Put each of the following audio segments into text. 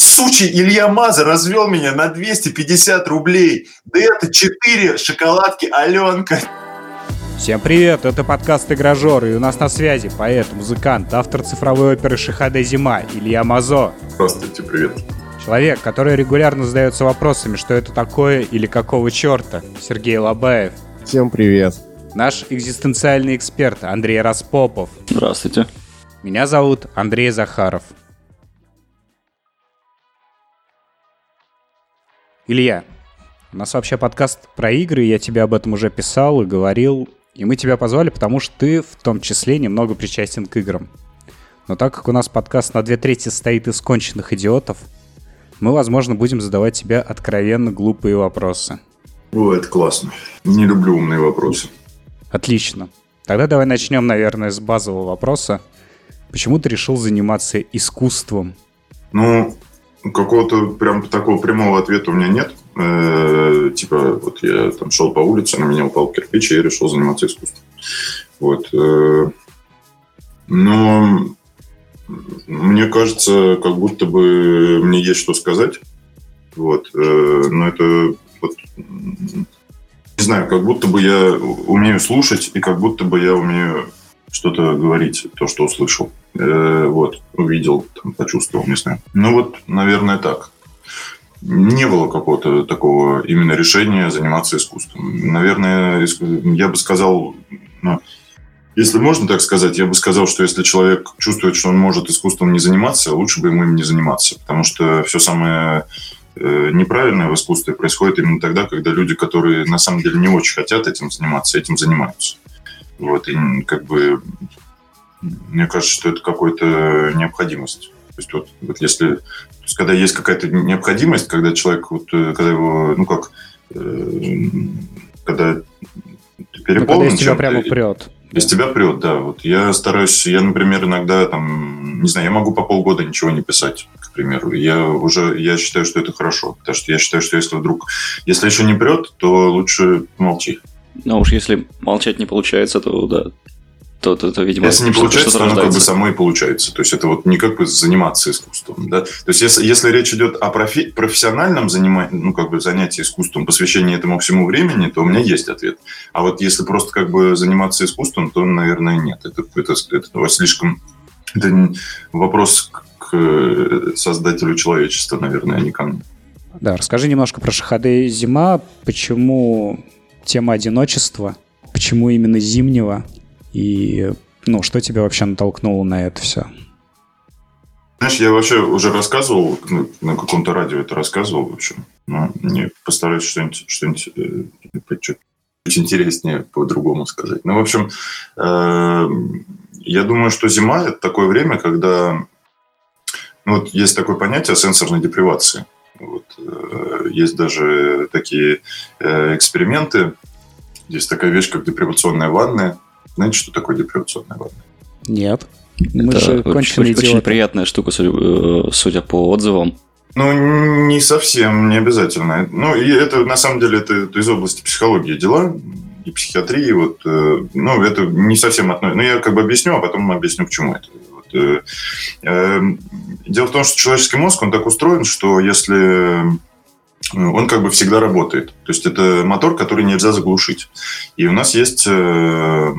Сучий Илья Маза развел меня на 250 рублей. Да это 4 шоколадки Аленка. Всем привет, это подкаст «Игражор», и у нас на связи поэт, музыкант, автор цифровой оперы «Шихаде Зима» Илья Мазо. Здравствуйте, привет. Человек, который регулярно задается вопросами, что это такое или какого черта, Сергей Лобаев. Всем привет. Наш экзистенциальный эксперт Андрей Распопов. Здравствуйте. Меня зовут Андрей Захаров. Илья, у нас вообще подкаст про игры, я тебе об этом уже писал и говорил, и мы тебя позвали, потому что ты в том числе немного причастен к играм. Но так как у нас подкаст на две трети состоит из конченных идиотов, мы, возможно, будем задавать тебе откровенно глупые вопросы. О, это классно. Не люблю умные вопросы. Отлично. Тогда давай начнем, наверное, с базового вопроса. Почему ты решил заниматься искусством? Ну, Какого-то прям такого прямого ответа у меня нет. Э, типа, вот я там шел по улице, на меня упал кирпич, и я решил заниматься искусством. Вот. Э, но мне кажется, как будто бы мне есть что сказать. Вот. Э, но это вот, не знаю, как будто бы я умею слушать, и как будто бы я умею что-то говорить, то, что услышал. Э, вот, увидел, там, почувствовал, не знаю. Ну вот, наверное, так. Не было какого-то такого именно решения заниматься искусством. Наверное, я бы сказал, ну, если можно так сказать, я бы сказал, что если человек чувствует, что он может искусством не заниматься, лучше бы ему им не заниматься. Потому что все самое э, неправильное в искусстве происходит именно тогда, когда люди, которые на самом деле не очень хотят этим заниматься, этим занимаются. Вот, и как бы мне кажется, что это какая-то необходимость. То есть вот, вот если, то есть когда есть какая-то необходимость, когда человек, вот, э, когда его, ну как, э, когда ты переполнен... Ну, когда из тебя прямо прет. Из тебя прет, да. Вот я стараюсь, я, например, иногда там, не знаю, я могу по полгода ничего не писать, к примеру. Я уже, я считаю, что это хорошо. Потому что я считаю, что если вдруг, если еще не прет, то лучше молчи. Ну уж если молчать не получается, то да, то, то, то видимо, если не получается, то оно как бы само и получается. То есть это вот не как бы заниматься искусством, да. То есть если, если речь идет о профи- профессиональном занимании, ну как бы занятии искусством, посвящении этому всему времени, то у меня есть ответ. А вот если просто как бы заниматься искусством, то, наверное, нет. Это, это, это, это слишком это вопрос к создателю человечества, наверное, а не ко мне. Да, расскажи немножко про Шахады Зима, почему тема одиночества, почему именно зимнего, и ну, что тебя вообще натолкнуло на это все? Знаешь, я вообще уже рассказывал, ну, на каком-то радио это рассказывал, в общем. Но не постараюсь что-нибудь, что-нибудь э, чуть интереснее по-другому сказать. Ну, в общем, э, я думаю, что зима – это такое время, когда ну, вот есть такое понятие сенсорной депривации. Вот, э, есть даже такие эксперименты. Есть такая вещь, как депривационная ванная. Знаете, что такое депривационная ванная? Нет. Мы это же очень, очень, очень приятная штука, э, судя по отзывам. Ну, не совсем, не обязательно. Ну, и это, на самом деле, это, это из области психологии дела и психиатрии. Вот, ну, это не совсем относится. Ну, я как бы объясню, а потом объясню, почему это. Вот, э, дело в том, что человеческий мозг, он так устроен, что если он как бы всегда работает. То есть это мотор, который нельзя заглушить. И у нас есть э,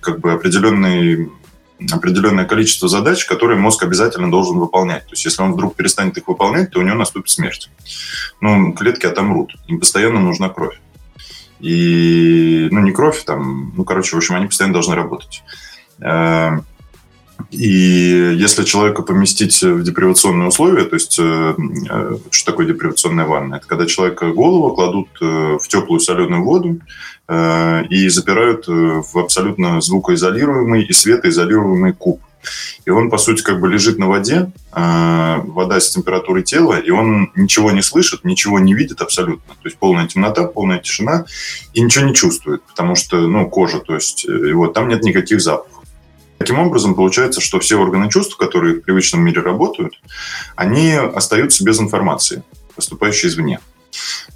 как бы определенный определенное количество задач, которые мозг обязательно должен выполнять. То есть, если он вдруг перестанет их выполнять, то у него наступит смерть. Ну, клетки отомрут. Им постоянно нужна кровь. И, ну, не кровь, там, ну, короче, в общем, они постоянно должны работать. И если человека поместить в депривационные условия, то есть э, э, что такое депривационная ванна? Это когда человека голову кладут э, в теплую соленую воду и запирают в абсолютно звукоизолируемый и светоизолируемый куб. И он, по сути, как бы лежит на воде, вода с температурой тела, и он ничего не слышит, ничего не видит абсолютно. То есть полная темнота, полная тишина, и ничего не чувствует, потому что, ну, кожа, то есть, вот, там нет никаких запахов. Таким образом, получается, что все органы чувств, которые в привычном мире работают, они остаются без информации, поступающей извне.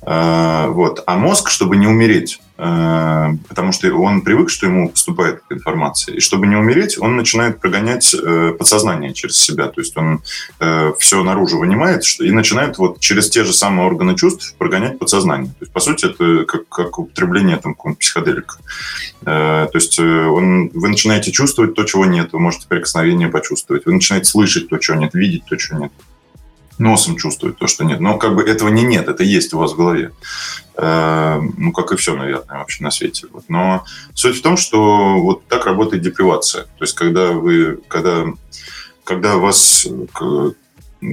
Э, вот. А мозг, чтобы не умереть, э, потому что он привык, что ему поступает информация, и чтобы не умереть, он начинает прогонять э, подсознание через себя, то есть он все наружу вынимает и начинает вот через те же самые органы чувств прогонять подсознание. То есть, по сути, это как, как употребление там, психоделика. То есть он, вы начинаете чувствовать то, чего нет, вы можете прикосновение почувствовать, вы начинаете слышать то, чего нет, видеть то, чего нет носом чувствует то, что нет. Но как бы этого не нет, это есть у вас в голове. Э, ну, как и все, наверное, вообще на свете. Но суть в том, что вот так работает депривация. То есть, когда вы, когда, когда вас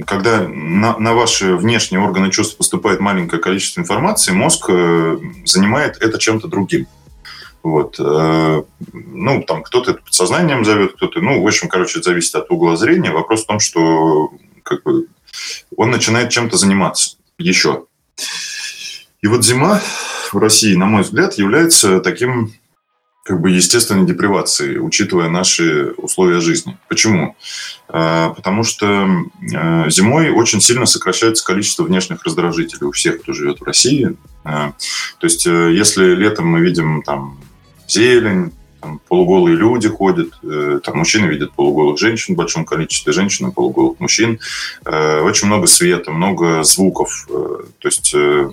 когда на, на ваши внешние органы чувств поступает маленькое количество информации, мозг э, занимает это чем-то другим. Вот. Э, ну, там кто-то это подсознанием зовет, кто-то... Ну, в общем, короче, это зависит от угла зрения. Вопрос в том, что как бы, он начинает чем-то заниматься еще. И вот зима в России, на мой взгляд, является таким как бы естественной депривацией, учитывая наши условия жизни. Почему? А, потому что а, зимой очень сильно сокращается количество внешних раздражителей у всех, кто живет в России. А, то есть, э, если летом мы видим там зелень, там, полуголые люди ходят, э, там мужчины видят полуголых женщин в большом количестве, женщины полуголых мужчин. Э, очень много света, много звуков. Э, то есть, э,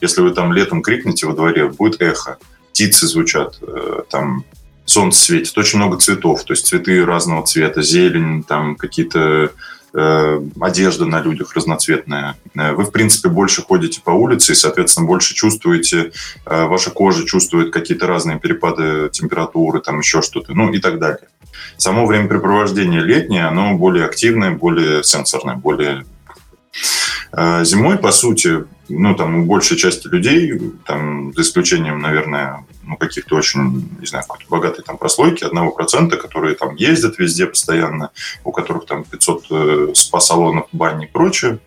если вы там летом крикнете во дворе, будет эхо, птицы звучат, э, там солнце светит, очень много цветов, то есть цветы разного цвета, зелень, там какие-то одежда на людях разноцветная. Э, вы, в принципе, больше ходите по улице и, соответственно, больше чувствуете, э, ваша кожа чувствует какие-то разные перепады температуры, там еще что-то, ну и так далее. Само времяпрепровождение летнее, оно более активное, более сенсорное, более Зимой, по сути, ну, там, у большей части людей, там, за исключением, наверное, ну, каких-то очень, не знаю, какой-то богатой там прослойки, одного процента, которые там ездят везде постоянно, у которых там 500 э, спа-салонов, бань и прочее,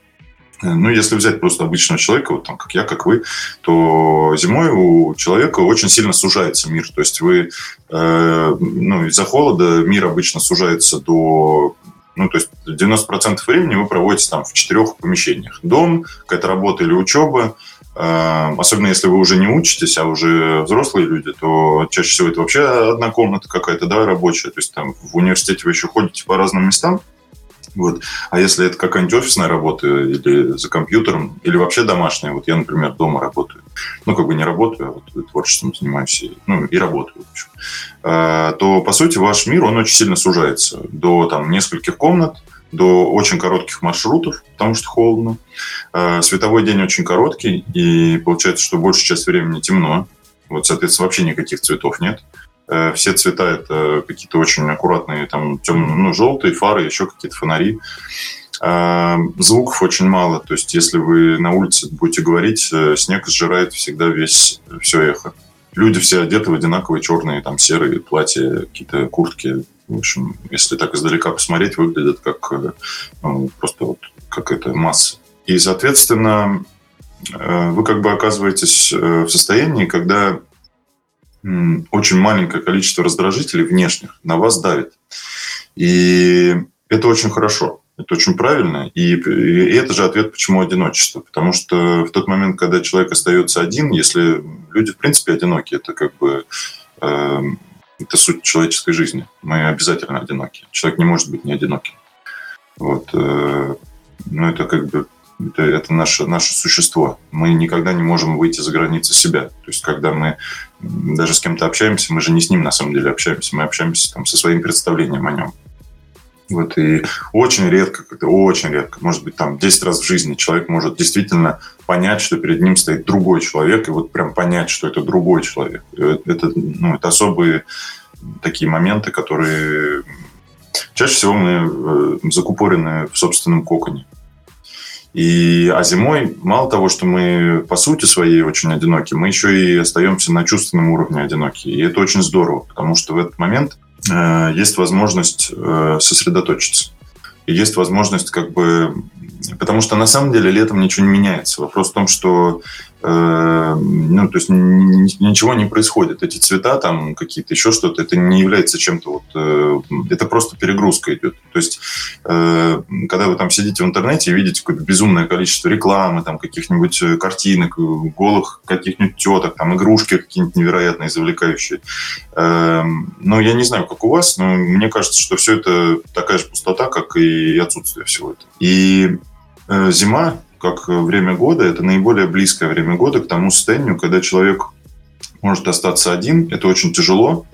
ну, если взять просто обычного человека, вот там, как я, как вы, то зимой у человека очень сильно сужается мир. То есть вы, э, ну, из-за холода мир обычно сужается до ну, то есть 90% времени вы проводите там в четырех помещениях. Дом, какая-то работа или учеба. Э, особенно если вы уже не учитесь, а уже взрослые люди, то чаще всего это вообще одна комната какая-то, да, рабочая. То есть там в университете вы еще ходите по разным местам. Вот. А если это какая-нибудь офисная работа или за компьютером, или вообще домашняя, вот я, например, дома работаю, ну, как бы не работаю, а вот творчеством занимаюсь, и, ну, и работаю, в общем, а, то, по сути, ваш мир, он очень сильно сужается до там нескольких комнат, до очень коротких маршрутов, потому что холодно. А, световой день очень короткий, и получается, что большую часть времени темно. Вот, соответственно, вообще никаких цветов нет. Э, все цвета это какие-то очень аккуратные, там темные, ну, желтые фары, еще какие-то фонари. А, звуков очень мало, то есть если вы на улице будете говорить, э, снег сжирает всегда весь, все эхо. Люди все одеты в одинаковые черные, там серые платья, какие-то куртки. В общем, если так издалека посмотреть, выглядят как э, ну, просто вот какая-то масса. И, соответственно, вы как бы оказываетесь в состоянии, когда очень маленькое количество раздражителей внешних на вас давит. И это очень хорошо. Это очень правильно. И, и это же ответ, почему одиночество. Потому что в тот момент, когда человек остается один, если люди, в принципе, одиноки, это как бы э, это суть человеческой жизни. Мы обязательно одиноки. Человек не может быть не одиноким. Вот. Э, ну, это как бы это, это наше, наше существо. Мы никогда не можем выйти за границы себя. То есть, когда мы даже с кем-то общаемся, мы же не с ним на самом деле общаемся, мы общаемся там, со своим представлением о нем. Вот, и очень редко, очень редко, может быть, там 10 раз в жизни человек может действительно понять, что перед ним стоит другой человек, и вот прям понять, что это другой человек. Это, ну, это особые такие моменты, которые чаще всего мы э, закупорены в собственном коконе. И, а зимой мало того, что мы по сути своей очень одиноки, мы еще и остаемся на чувственном уровне одиноки. И это очень здорово, потому что в этот момент э, есть возможность э, сосредоточиться. И есть возможность как бы... Потому что на самом деле летом ничего не меняется. Вопрос в том, что ну, то есть ничего не происходит. Эти цвета там какие-то, еще что-то, это не является чем-то вот... Э, это просто перегрузка идет. То есть, э, когда вы там сидите в интернете и видите какое-то безумное количество рекламы, там каких-нибудь картинок, голых каких-нибудь теток, там игрушки какие-нибудь невероятные, завлекающие. Но я не знаю, как у вас, но мне кажется, что все это такая же пустота, как и отсутствие всего этого. И зима как время года, это наиболее близкое время года к тому состоянию, когда человек может остаться один. Это очень тяжело,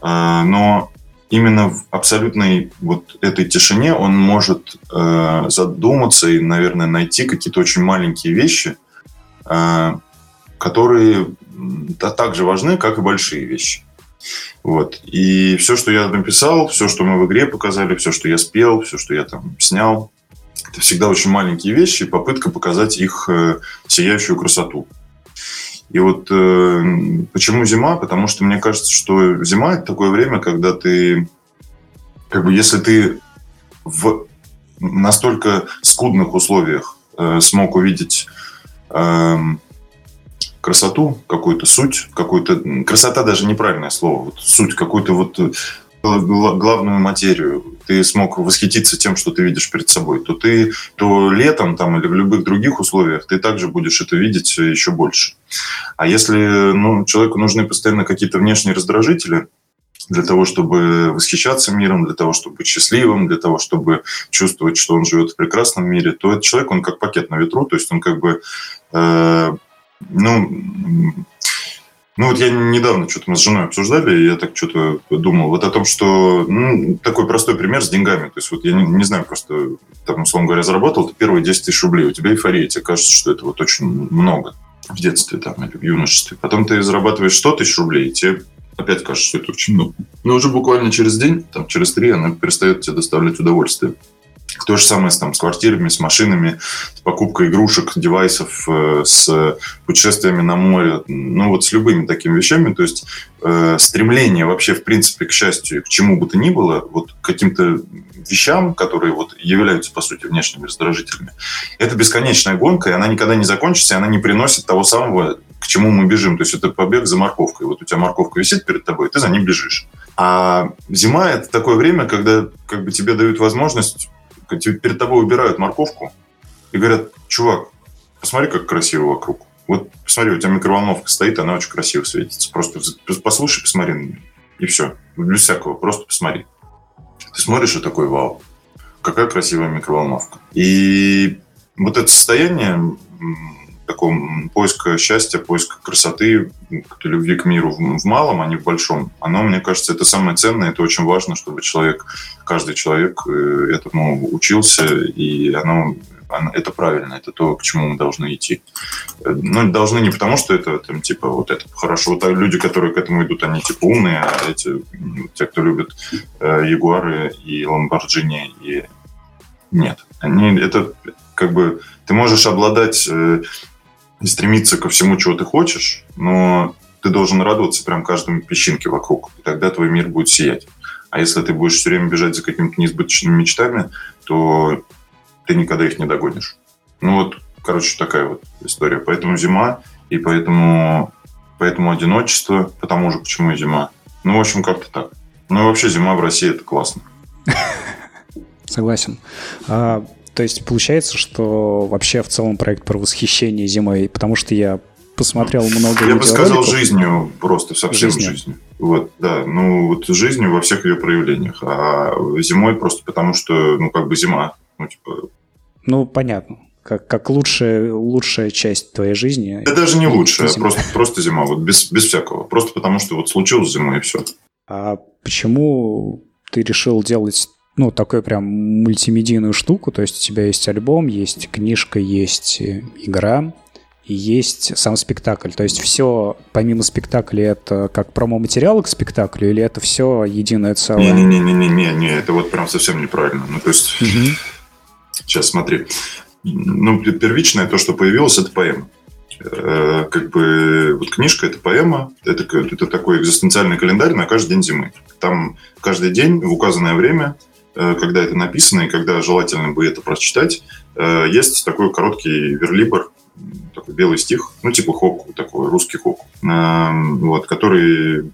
а, но именно в абсолютной вот этой тишине он может а, задуматься и, наверное, найти какие-то очень маленькие вещи, а, которые так же важны, как и большие вещи. Вот. И все, что я написал, все, что мы в игре показали, все, что я спел, все, что я там снял, это всегда очень маленькие вещи, попытка показать их э, сияющую красоту. И вот э, почему зима? Потому что мне кажется, что зима это такое время, когда ты, как бы, если ты в настолько скудных условиях э, смог увидеть э, красоту, какую-то суть, какую-то красота даже неправильное слово, вот суть, какую-то вот главную материю, ты смог восхититься тем, что ты видишь перед собой, то ты то летом там или в любых других условиях ты также будешь это видеть еще больше. А если ну, человеку нужны постоянно какие-то внешние раздражители, для того, чтобы восхищаться миром, для того, чтобы быть счастливым, для того, чтобы чувствовать, что он живет в прекрасном мире, то этот человек, он как пакет на ветру, то есть он как бы, э, ну, ну вот я недавно что-то мы с женой обсуждали, и я так что-то думал вот о том, что ну, такой простой пример с деньгами. То есть вот я не, не знаю, просто там, условно говоря, заработал ты первые 10 тысяч рублей, у тебя эйфория, тебе кажется, что это вот очень много в детстве там или в юношестве. Потом ты зарабатываешь 100 тысяч рублей, и тебе опять кажется, что это очень много. Но уже буквально через день, там, через три, она перестает тебе доставлять удовольствие. То же самое с, там, с квартирами, с машинами, с покупкой игрушек, девайсов, э, с путешествиями на море, ну вот с любыми такими вещами. То есть э, стремление вообще, в принципе, к счастью, к чему бы то ни было, вот к каким-то вещам, которые вот являются, по сути, внешними раздражителями, это бесконечная гонка, и она никогда не закончится, и она не приносит того самого, к чему мы бежим. То есть это побег за морковкой. Вот у тебя морковка висит перед тобой, и ты за ней бежишь. А зима – это такое время, когда как бы тебе дают возможность перед тобой убирают морковку и говорят, чувак, посмотри, как красиво вокруг. Вот посмотри, у тебя микроволновка стоит, она очень красиво светится. Просто послушай, посмотри на нее. И все. Без всякого. Просто посмотри. Ты смотришь и такой, вау, какая красивая микроволновка. И вот это состояние такого поиска счастья, поиска красоты, любви к миру в малом, а не в большом, оно, мне кажется, это самое ценное, это очень важно, чтобы человек, каждый человек э, этому учился, и оно это правильно, это то, к чему мы должны идти. Э, ну, должны не потому, что это там, типа, вот это хорошо. Вот люди, которые к этому идут, они типа умные, а эти, те, кто любит э, Ягуары и Ламборджини, и нет. Они, это как бы ты можешь обладать э, и стремиться ко всему, чего ты хочешь, но ты должен радоваться прям каждому песчинке вокруг, и тогда твой мир будет сиять. А если ты будешь все время бежать за какими-то неизбыточными мечтами, то ты никогда их не догонишь. Ну вот, короче, такая вот история. Поэтому зима, и поэтому, поэтому одиночество, потому же, почему зима. Ну, в общем, как-то так. Ну и вообще зима в России – это классно. Согласен. То есть получается, что вообще в целом проект про восхищение зимой, потому что я посмотрел много Я бы сказал жизнью, просто совсем жизнью. жизнью. Вот, да, ну вот жизнью во всех ее проявлениях. А зимой просто потому, что, ну, как бы зима. Ну, типа... ну понятно. Как, как лучшая, лучшая часть твоей жизни. Это даже не лучшая, а просто, просто зима, вот без, без всякого. Просто потому, что вот случилось зимой и все. А почему ты решил делать ну, такую прям мультимедийную штуку, то есть у тебя есть альбом, есть книжка, есть э, игра, и есть сам спектакль. То есть все, помимо спектакля, это как промо-материалы к спектаклю, или это все единое целое? Не-не-не-не, не, это вот прям совсем неправильно. Ну, то есть, угу. сейчас смотри. Ну, первичное, то, что появилось, это поэма. Э, как бы вот книжка это поэма, это, это такой экзистенциальный календарь на каждый день зимы. Там каждый день в указанное время когда это написано и когда желательно бы это прочитать, э, есть такой короткий верлибр, такой белый стих, ну, типа хоку, такой русский хоку, вот, который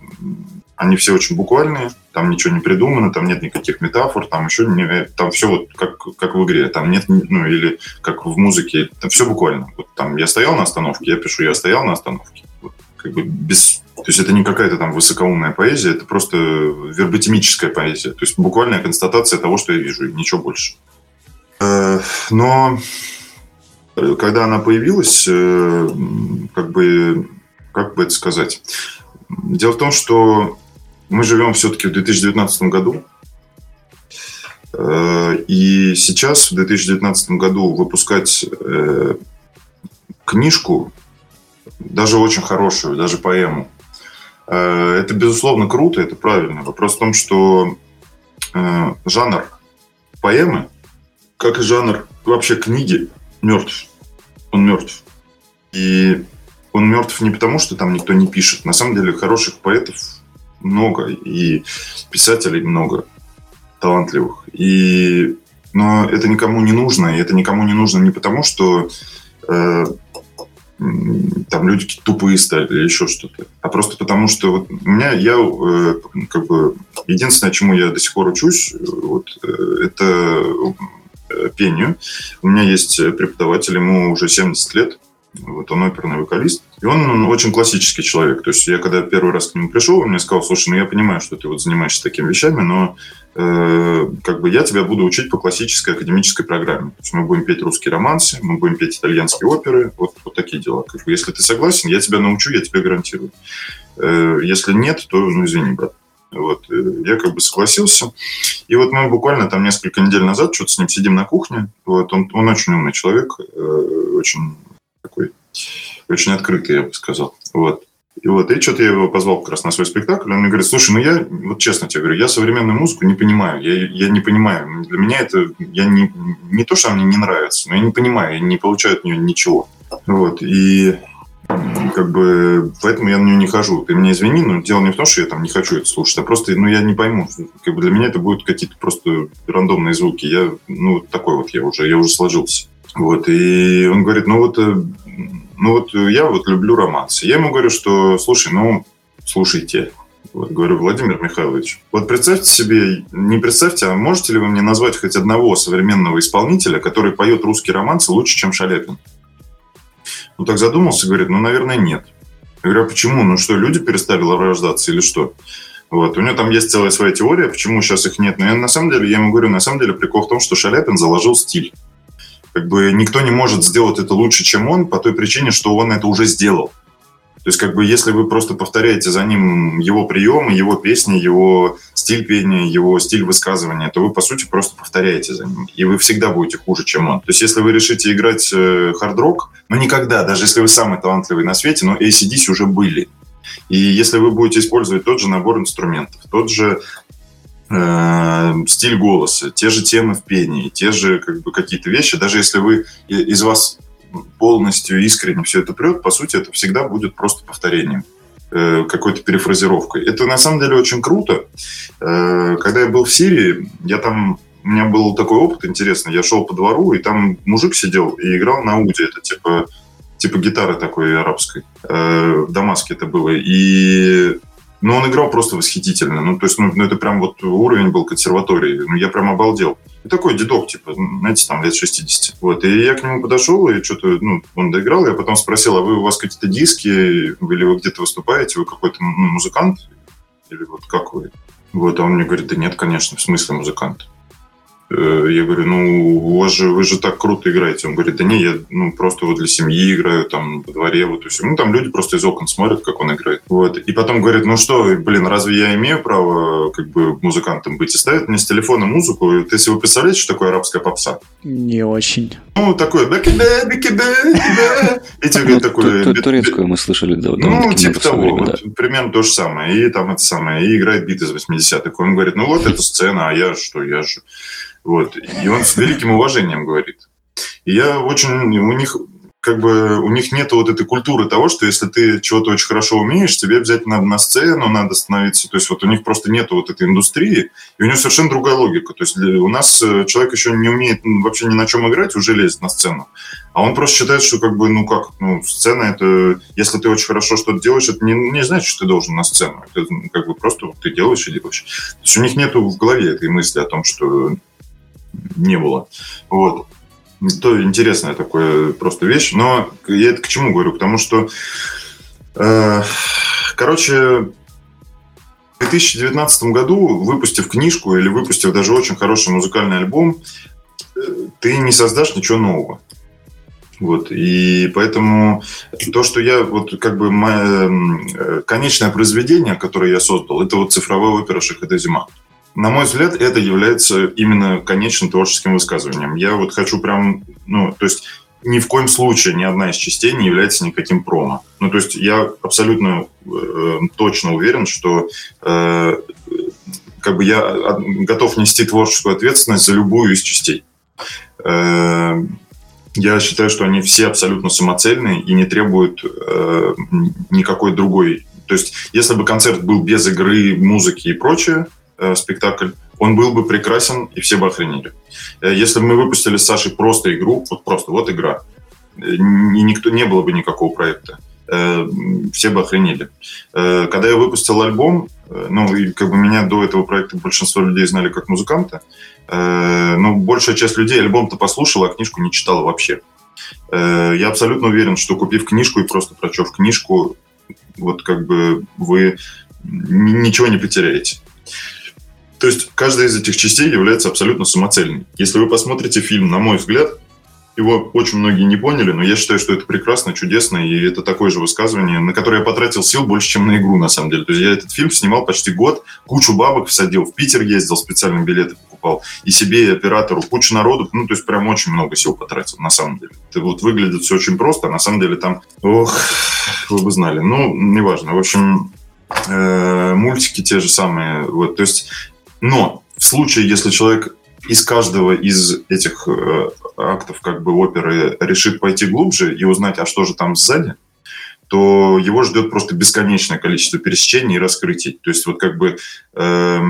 они все очень буквальные, там ничего не придумано, там нет никаких метафор, там еще не, там все вот как, как в игре, там нет, ну или как в музыке, там все буквально. Вот там я стоял на остановке, я пишу, я стоял на остановке. Вот, как бы без, то есть это не какая-то там высокоумная поэзия, это просто верботимическая поэзия, то есть буквальная констатация того, что я вижу, и ничего больше. Э, но когда она появилась, э, как бы, как бы это сказать, Дело в том, что мы живем все-таки в 2019 году. Э, и сейчас, в 2019 году, выпускать книжку, даже очень хорошую, даже поэму, это, безусловно, круто, это правильно. Вопрос в том, что жанр поэмы, как и жанр вообще книги, мертв. Он мертв. И он мертв не потому, что там никто не пишет. На самом деле хороших поэтов много, и писателей много талантливых. И, но это никому не нужно, и это никому не нужно не потому, что э, там люди тупые стали или еще что-то, а просто потому, что вот у меня, я э, как бы, единственное, чему я до сих пор учусь, вот, э, это э, пению. У меня есть преподаватель, ему уже 70 лет, вот он оперный вокалист. И он очень классический человек. То есть я когда первый раз к нему пришел, он мне сказал, слушай, ну я понимаю, что ты вот занимаешься такими вещами, но э, как бы я тебя буду учить по классической академической программе. То есть мы будем петь русские романсы, мы будем петь итальянские оперы, вот, вот такие дела. Как бы, если ты согласен, я тебя научу, я тебе гарантирую. Э, если нет, то, ну извини, брат. Вот, э, я как бы согласился. И вот мы буквально там несколько недель назад что-то с ним сидим на кухне. Вот, он, он очень умный человек, э, очень такой очень открытый, я бы сказал. Вот. И вот, и что-то я его позвал как раз на свой спектакль. Он мне говорит, слушай, ну я, вот честно тебе говорю, я современную музыку не понимаю. Я, я не понимаю. Для меня это, я не, не то, что мне не нравится, но я не понимаю, я не получаю от нее ничего. Вот, и как бы поэтому я на нее не хожу. Ты меня извини, но дело не в том, что я там не хочу это слушать, а просто, ну, я не пойму. Как бы для меня это будут какие-то просто рандомные звуки. Я, ну, такой вот я уже, я уже сложился. Вот, и он говорит, ну вот, э, ну вот я вот люблю романсы. Я ему говорю, что, слушай, ну, слушайте, вот, говорю, Владимир Михайлович, вот представьте себе, не представьте, а можете ли вы мне назвать хоть одного современного исполнителя, который поет русский романсы лучше, чем Шаляпин? Ну, так задумался, говорит, ну, наверное, нет. Я говорю, а почему? Ну что, люди перестали рождаться или что? Вот. У него там есть целая своя теория, почему сейчас их нет. Но я, на самом деле, я ему говорю, на самом деле прикол в том, что Шаляпин заложил стиль как бы никто не может сделать это лучше, чем он, по той причине, что он это уже сделал. То есть, как бы, если вы просто повторяете за ним его приемы, его песни, его стиль пения, его стиль высказывания, то вы, по сути, просто повторяете за ним. И вы всегда будете хуже, чем он. То есть, если вы решите играть э, хард-рок, ну, никогда, даже если вы самый талантливый на свете, но ACDC уже были. И если вы будете использовать тот же набор инструментов, тот же Э, стиль голоса, те же темы в пении, те же как бы какие-то вещи, даже если вы из вас полностью искренне все это прет, по сути, это всегда будет просто повторением э, какой-то перефразировкой. Это на самом деле очень круто. Э, когда я был в Сирии, я там у меня был такой опыт интересный. Я шел по двору, и там мужик сидел и играл на уде. Это типа, типа гитары такой арабской. В Дамаске это было. И но он играл просто восхитительно. Ну, то есть, ну, ну, это прям вот уровень был консерватории. Ну, я прям обалдел. И такой дедок, типа, знаете, там лет 60. Вот, и я к нему подошел, и что-то, ну, он доиграл. Я потом спросил, а вы, у вас какие-то диски, или вы где-то выступаете, вы какой-то ну, музыкант? Или вот как вы? Вот, а он мне говорит, да нет, конечно, в смысле музыкант? Э, я говорю, ну, у вас же, вы же так круто играете. Он говорит, да не, я ну, просто вот для семьи играю, там, во дворе, вот, и все. Ну, там люди просто из окон смотрят, как он играет. Вот. И потом говорит, ну что, блин, разве я имею право, как бы, музыкантом быть? И ставит мне с телефона музыку. И, если вы представляете, что такое арабская попса? Не очень. Ну, такое, бекиде, бекиде, И тебе такое... Турецкую мы слышали. Ну, типа того, примерно то же самое. И там это самое, и играет бит из 80-х. Он говорит, ну вот эта сцена, а я что, я же вот. И он с великим уважением говорит. И я очень... У них как бы у них нет вот этой культуры того, что если ты чего-то очень хорошо умеешь, тебе обязательно надо на сцену, надо становиться. То есть вот у них просто нет вот этой индустрии, и у них совершенно другая логика. То есть у нас э, человек еще не умеет вообще ни на чем играть, уже лезет на сцену. А он просто считает, что как бы, ну как, ну, сцена это, если ты очень хорошо что-то делаешь, это не, не значит, что ты должен на сцену. Это ну, как бы просто ты делаешь и делаешь. То есть у них нету в голове этой мысли о том, что не было. Вот. То интересная такая просто вещь. Но я это к чему говорю? К тому, что, э, короче, в 2019 году, выпустив книжку или выпустив даже очень хороший музыкальный альбом, э, ты не создашь ничего нового. Вот, и поэтому то, что я, вот как бы мое э, конечное произведение, которое я создал, это вот цифровая опера «Шахада зима». На мой взгляд, это является именно конечным творческим высказыванием. Я вот хочу прям, ну, то есть ни в коем случае ни одна из частей не является никаким промо. Ну, то есть я абсолютно э, точно уверен, что э, как бы я готов нести творческую ответственность за любую из частей. Э, я считаю, что они все абсолютно самоцельные и не требуют э, никакой другой. То есть, если бы концерт был без игры, музыки и прочее, э, спектакль, он был бы прекрасен, и все бы охренели. Э, если бы мы выпустили с Сашей просто игру, вот просто, вот игра, э, и никто, не было бы никакого проекта, э, все бы охренели. Э, когда я выпустил альбом, э, ну, и как бы меня до этого проекта большинство людей знали как музыканта, э, ну, большая часть людей альбом-то послушала, а книжку не читала вообще. Э, я абсолютно уверен, что купив книжку и просто прочев книжку, вот как бы вы ничего не потеряете. То есть каждая из этих частей является абсолютно самоцельной. Если вы посмотрите фильм, на мой взгляд, его очень многие не поняли, но я считаю, что это прекрасно, чудесно, и это такое же высказывание, на которое я потратил сил больше, чем на игру, на самом деле. То есть я этот фильм снимал почти год, кучу бабок всадил, в Питер ездил, специальные билеты покупал, и себе, и оператору, кучу народу, ну, то есть прям очень много сил потратил, на самом деле. Это вот выглядит все очень просто, а на самом деле там, ох, вы бы знали. Ну, неважно. В общем, э, мультики те же самые. Вот, то есть, но в случае, если человек из каждого из этих э, актов как бы оперы решит пойти глубже и узнать, а что же там сзади, то его ждет просто бесконечное количество пересечений и раскрытий. То есть вот как бы э,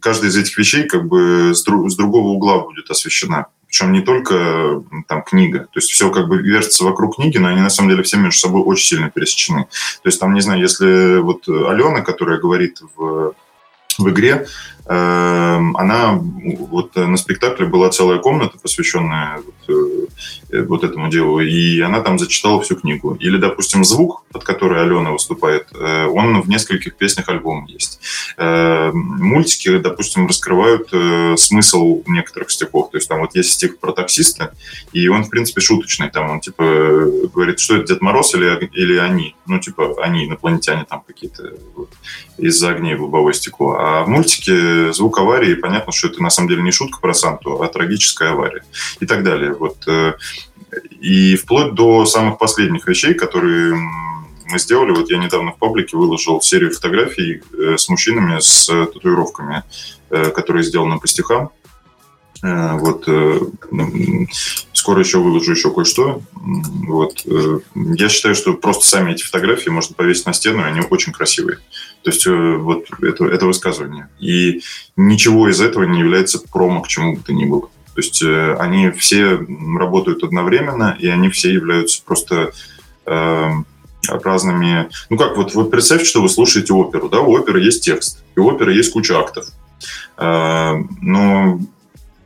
каждая из этих вещей как бы с, друг, с другого угла будет освещена. Причем не только там книга. То есть все как бы вертится вокруг книги, но они на самом деле все между собой очень сильно пересечены. То есть там, не знаю, если вот Алена, которая говорит в в игре, она вот на спектакле была целая комната, посвященная вот, э, вот этому делу, и она там зачитала всю книгу. Или, допустим, звук, под который Алена выступает, э, он в нескольких песнях альбома есть. Эм, мультики, допустим, раскрывают э, смысл некоторых стихов. То есть там вот есть стих про таксиста, и он, в принципе, шуточный. Там он, типа, говорит, что это Дед Мороз или, или они. Ну, типа, они, инопланетяне там какие-то вот, из-за огней в лобовое стекло. А в мультике звук аварии, понятно, что это на самом деле не шутка про Санту, а трагическая авария и так далее. Вот. Э, и вплоть до самых последних вещей, которые мы сделали. Вот я недавно в паблике выложил серию фотографий э, с мужчинами с татуировками, э, которые сделаны по стихам. Вот скоро еще выложу еще кое-что. Вот я считаю, что просто сами эти фотографии можно повесить на стену, и они очень красивые. То есть э, вот это, это высказывание. И ничего из этого не является промо к чему бы то ни было. То есть э, они все работают одновременно, и они все являются просто э, разными... Ну как, вот вы представьте, что вы слушаете оперу, да, у оперы есть текст, и у оперы есть куча актов. Э, но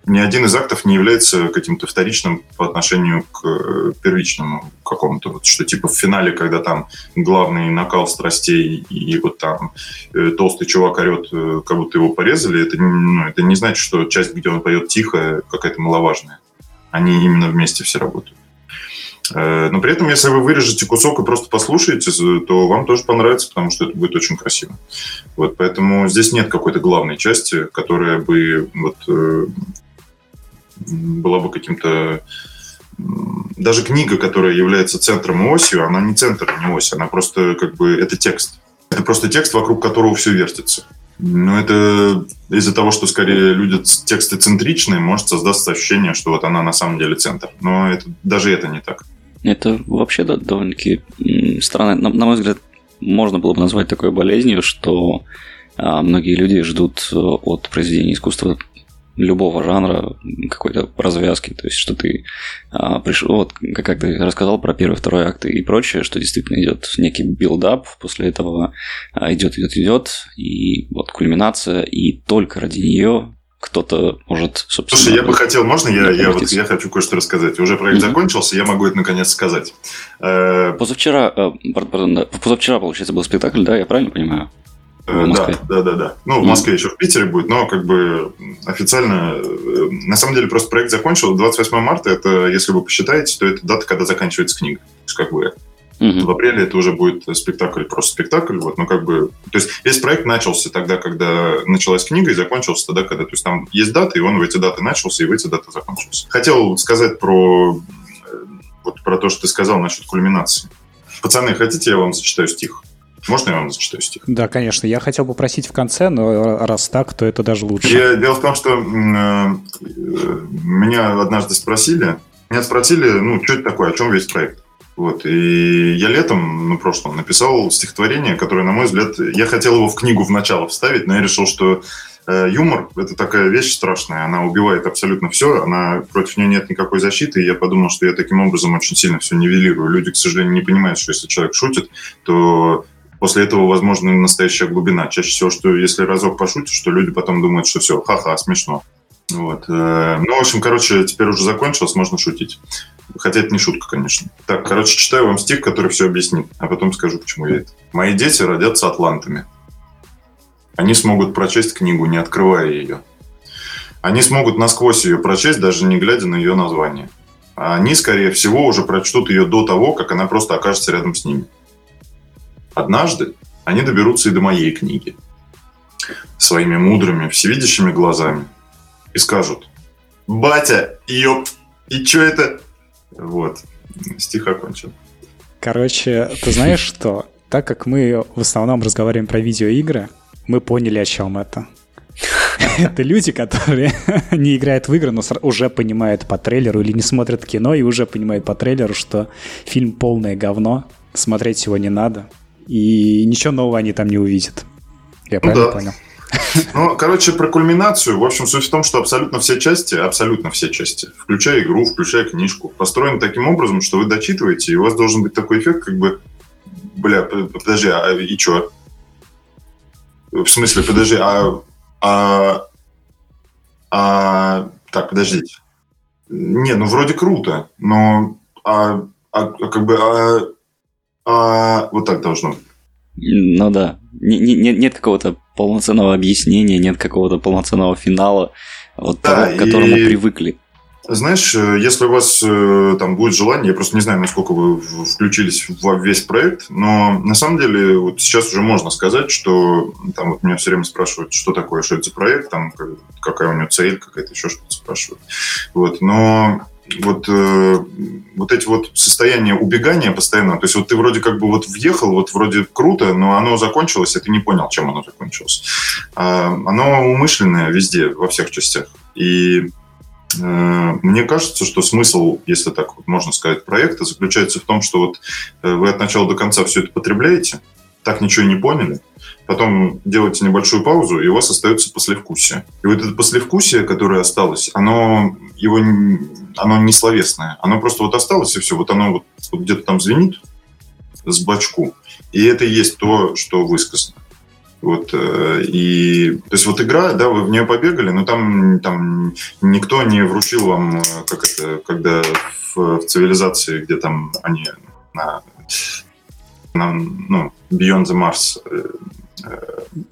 ни один из актов не является каким-то вторичным по отношению к э, первичному какому-то. Вот, что типа в финале, когда там главный накал страстей и вот там э, толстый чувак орет, э, как будто его порезали, это, ну, это не значит, что часть, где он поет тихо, какая-то маловажная. Они именно вместе все работают. Но при этом, если вы вырежете кусок и просто послушаете, то вам тоже понравится, потому что это будет очень красиво. Вот, поэтому здесь нет какой-то главной части, которая бы вот, была бы каким-то... Даже книга, которая является центром и осью, она не центр, не ось, она просто как бы... Это текст. Это просто текст, вокруг которого все вертится. Но это из-за того, что скорее люди тексты центричные, может создаться ощущение, что вот она на самом деле центр. Но это, даже это не так. Это вообще да, довольно-таки странно. На, на мой взгляд, можно было бы назвать такой болезнью, что а, многие люди ждут э, от произведения искусства любого жанра какой-то развязки, то есть что ты а, пришел, вот как ты рассказал про первый, второй акт и прочее, что действительно идет некий build-up, после этого а, идет, идет, идет, и вот кульминация, и только ради нее кто-то может, собственно... Слушай, я бы хотел, можно я, я, вот, я хочу кое-что рассказать? Уже проект mm-hmm. закончился, я могу это наконец сказать. Э, позавчера, э, пардон, позавчера, получается, был спектакль, да, я правильно понимаю? Э, да, да, да, да. Ну, в Москве еще в Питере будет, но как бы официально... На самом деле просто проект закончил. 28 марта, это, если вы посчитаете, то это дата, когда заканчивается книга. То есть как бы Угу. В апреле это уже будет спектакль, просто спектакль. Вот, ну, как бы, то есть весь проект начался тогда, когда началась книга, и закончился тогда, когда... То есть там есть даты, и он в эти даты начался, и в эти даты закончился. Хотел сказать про, вот, про то, что ты сказал насчет кульминации. Пацаны, хотите, я вам зачитаю стих? Можно я вам зачитаю стих? Да, конечно. Я хотел попросить в конце, но раз так, то это даже лучше. Я, дело в том, что э, меня однажды спросили, меня спросили, ну, что это такое, о чем весь проект? Вот. И я летом, ну, прошлом, написал стихотворение, которое, на мой взгляд, я хотел его в книгу в начало вставить, но я решил, что э, юмор – это такая вещь страшная, она убивает абсолютно все, она, против нее нет никакой защиты, и я подумал, что я таким образом очень сильно все нивелирую. Люди, к сожалению, не понимают, что если человек шутит, то после этого возможна настоящая глубина. Чаще всего, что если разок пошутишь, что люди потом думают, что все, ха-ха, смешно. Вот. Э, ну, в общем, короче, теперь уже закончилось, можно шутить. Хотя это не шутка, конечно. Так, короче, читаю вам стих, который все объяснит, а потом скажу, почему я это. Мои дети родятся атлантами. Они смогут прочесть книгу, не открывая ее. Они смогут насквозь ее прочесть, даже не глядя на ее название. А они, скорее всего, уже прочтут ее до того, как она просто окажется рядом с ними. Однажды они доберутся и до моей книги. Своими мудрыми, всевидящими глазами. И скажут, «Батя, ёп, и чё это?» Вот, стих окончен. Короче, ты знаешь что? Так как мы в основном разговариваем про видеоигры, мы поняли, о чем это. Это люди, которые не играют в игры, но уже понимают по трейлеру или не смотрят кино и уже понимают по трейлеру, что фильм полное говно, смотреть его не надо, и ничего нового они там не увидят. Я правильно ну, да. понял? Ну, короче, про кульминацию. В общем, суть в том, что абсолютно все части, абсолютно все части, включая игру, включая книжку, построены таким образом, что вы дочитываете, и у вас должен быть такой эффект, как бы, бля, подожди, а и чё? В смысле, подожди, а, а, а, так, подождите. Не, ну вроде круто, но а, а как бы, а, а, вот так должно. Ну да. Не, не, нет какого-то полноценного объяснения, нет какого-то полноценного финала, вот да, того, к которому и... привыкли. Знаешь, э, если у вас э, там будет желание, я просто не знаю, насколько вы включились в весь проект, но на самом деле вот сейчас уже можно сказать, что там вот меня все время спрашивают, что такое, что это за проект, там какая у него цель, какая-то еще что-то спрашивают. Вот, но вот, э, вот эти вот состояния убегания постоянно, то есть вот ты вроде как бы вот въехал, вот вроде круто, но оно закончилось, и ты не понял, чем оно закончилось. А, оно умышленное везде, во всех частях. И э, мне кажется, что смысл, если так вот можно сказать, проекта заключается в том, что вот э, вы от начала до конца все это потребляете, так ничего и не поняли, потом делаете небольшую паузу, и у вас остается послевкусие. И вот это послевкусие, которое осталось, оно, его, оно не словесное. Оно просто вот осталось, и все. Вот оно вот, вот где-то там звенит с бачку. И это и есть то, что высказано. Вот, э, и, то есть вот игра, да, вы в нее побегали, но там, там никто не вручил вам, э, как это, когда в, в цивилизации, где там они на нам, ну, Beyond the Mars.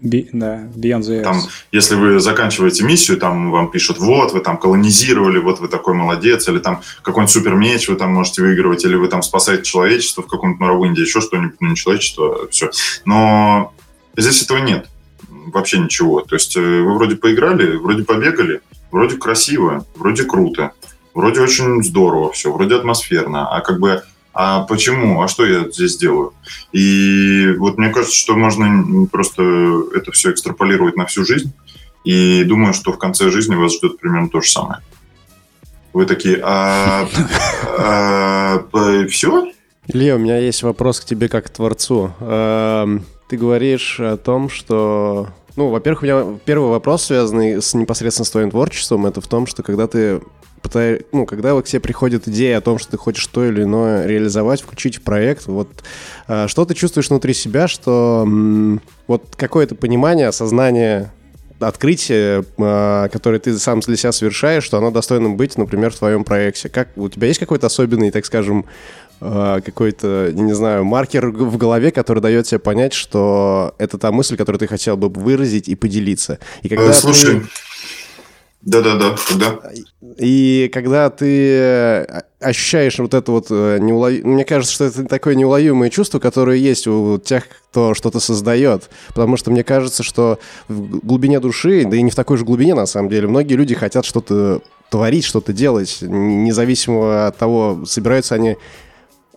Би, да, Beyond the Там, если вы заканчиваете миссию, там вам пишут, вот, вы там колонизировали, вот вы такой молодец, или там какой-нибудь супермеч вы там можете выигрывать, или вы там спасаете человечество в каком-то Моровинде, еще что-нибудь, ну, не человечество, а все. Но здесь этого нет вообще ничего. То есть э, вы вроде поиграли, вроде побегали, вроде красиво, вроде круто, вроде очень здорово все, вроде атмосферно, а как бы а почему, а что я здесь делаю? И вот мне кажется, что можно просто это все экстраполировать на всю жизнь, и думаю, что в конце жизни вас ждет примерно то же самое. Вы такие, а, а, и все. Илья, у меня есть вопрос к тебе как к творцу. Эм, ты говоришь о том, что... Ну, во-первых, у меня первый вопрос, связанный с непосредственно с твоим творчеством, это в том, что когда ты пытаешь, ну, когда к тебе приходит идея о том, что ты хочешь то или иное реализовать, включить в проект, вот э, что ты чувствуешь внутри себя, что вот какое-то понимание, осознание открытие, э, которое ты сам для себя совершаешь, что оно достойно быть, например, в твоем проекте. Как у тебя есть какой-то особенный, так скажем, какой-то, не знаю, маркер в голове, который дает тебе понять, что это та мысль, которую ты хотел бы выразить и поделиться. И когда Слушай, ты... Да-да-да, когда? И когда ты э, ощущаешь вот это вот э, неуловимое... Мне кажется, что это такое неуловимое чувство, которое есть у тех, кто что-то создает. Потому что мне кажется, что в глубине души, да и не в такой же глубине, на самом деле, многие люди хотят что-то творить, что-то делать, независимо от того, собираются они Э,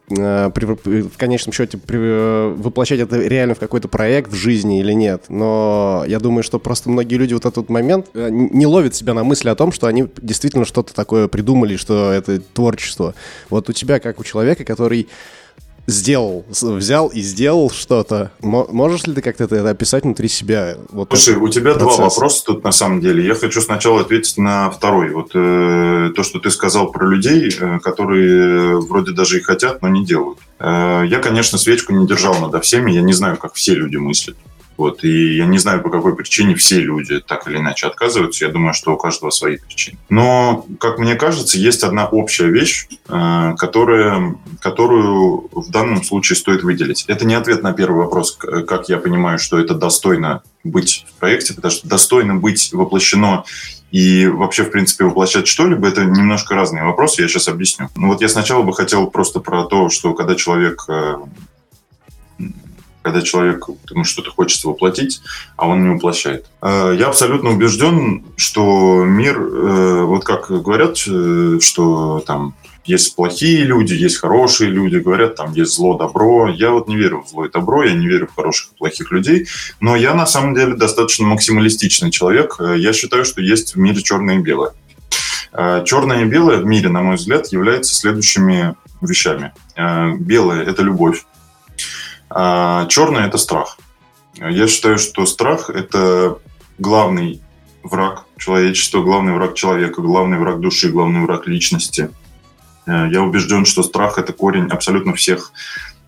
в конечном счете э, воплощать это реально в какой-то проект в жизни или нет. Но я думаю, что просто многие люди вот этот момент э, не ловят себя на мысли о том, что они действительно что-то такое придумали, что это творчество. Вот у тебя, как у человека, который сделал, взял и сделал что-то. Можешь ли ты как-то это описать внутри себя? Вот Слушай, у тебя процесс. два вопроса тут на самом деле. Я хочу сначала ответить на второй. Вот э, то, что ты сказал про людей, э, которые вроде даже и хотят, но не делают. Э, я, конечно, свечку не держал над всеми. Я не знаю, как все люди мыслят. Вот, и я не знаю, по какой причине все люди так или иначе отказываются. Я думаю, что у каждого свои причины. Но, как мне кажется, есть одна общая вещь, э, которая, которую в данном случае стоит выделить. Это не ответ на первый вопрос, как я понимаю, что это достойно быть в проекте, потому что достойно быть воплощено и вообще, в принципе, воплощать что-либо, это немножко разные вопросы, я сейчас объясню. Ну вот я сначала бы хотел просто про то, что когда человек э, когда человек ему что-то хочется воплотить, а он не воплощает. Э, я абсолютно убежден, что мир, э, вот как говорят, э, что там есть плохие люди, есть хорошие люди, говорят, там есть зло, добро. Я вот не верю в зло и добро, я не верю в хороших и плохих людей, но я на самом деле достаточно максималистичный человек. Я считаю, что есть в мире черное и белое. Черное и белое в мире, на мой взгляд, являются следующими вещами. Белое – это любовь, а черное – это страх. Я считаю, что страх – это главный враг человечества, главный враг человека, главный враг души, главный враг личности. Э, я убежден, что страх – это корень абсолютно всех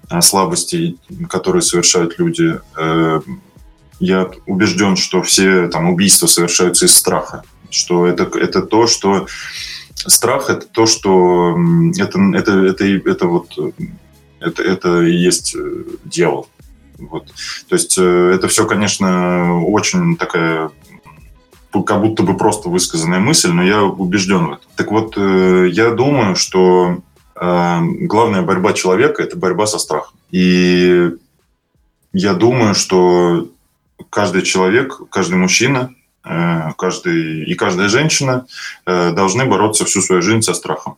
э, слабостей, которые совершают люди. Э, я убежден, что все там, убийства совершаются из страха, что это, это то, что страх – это то, что это, это, это, это вот это, это и есть э, дьявол. Вот. То есть э, это все, конечно, очень такая как будто бы просто высказанная мысль, но я убежден в этом. Так вот, э, я думаю, что главная борьба человека – это борьба со страхом. И я думаю, что каждый человек, каждый мужчина, каждый, и каждая женщина должны бороться всю свою жизнь со страхом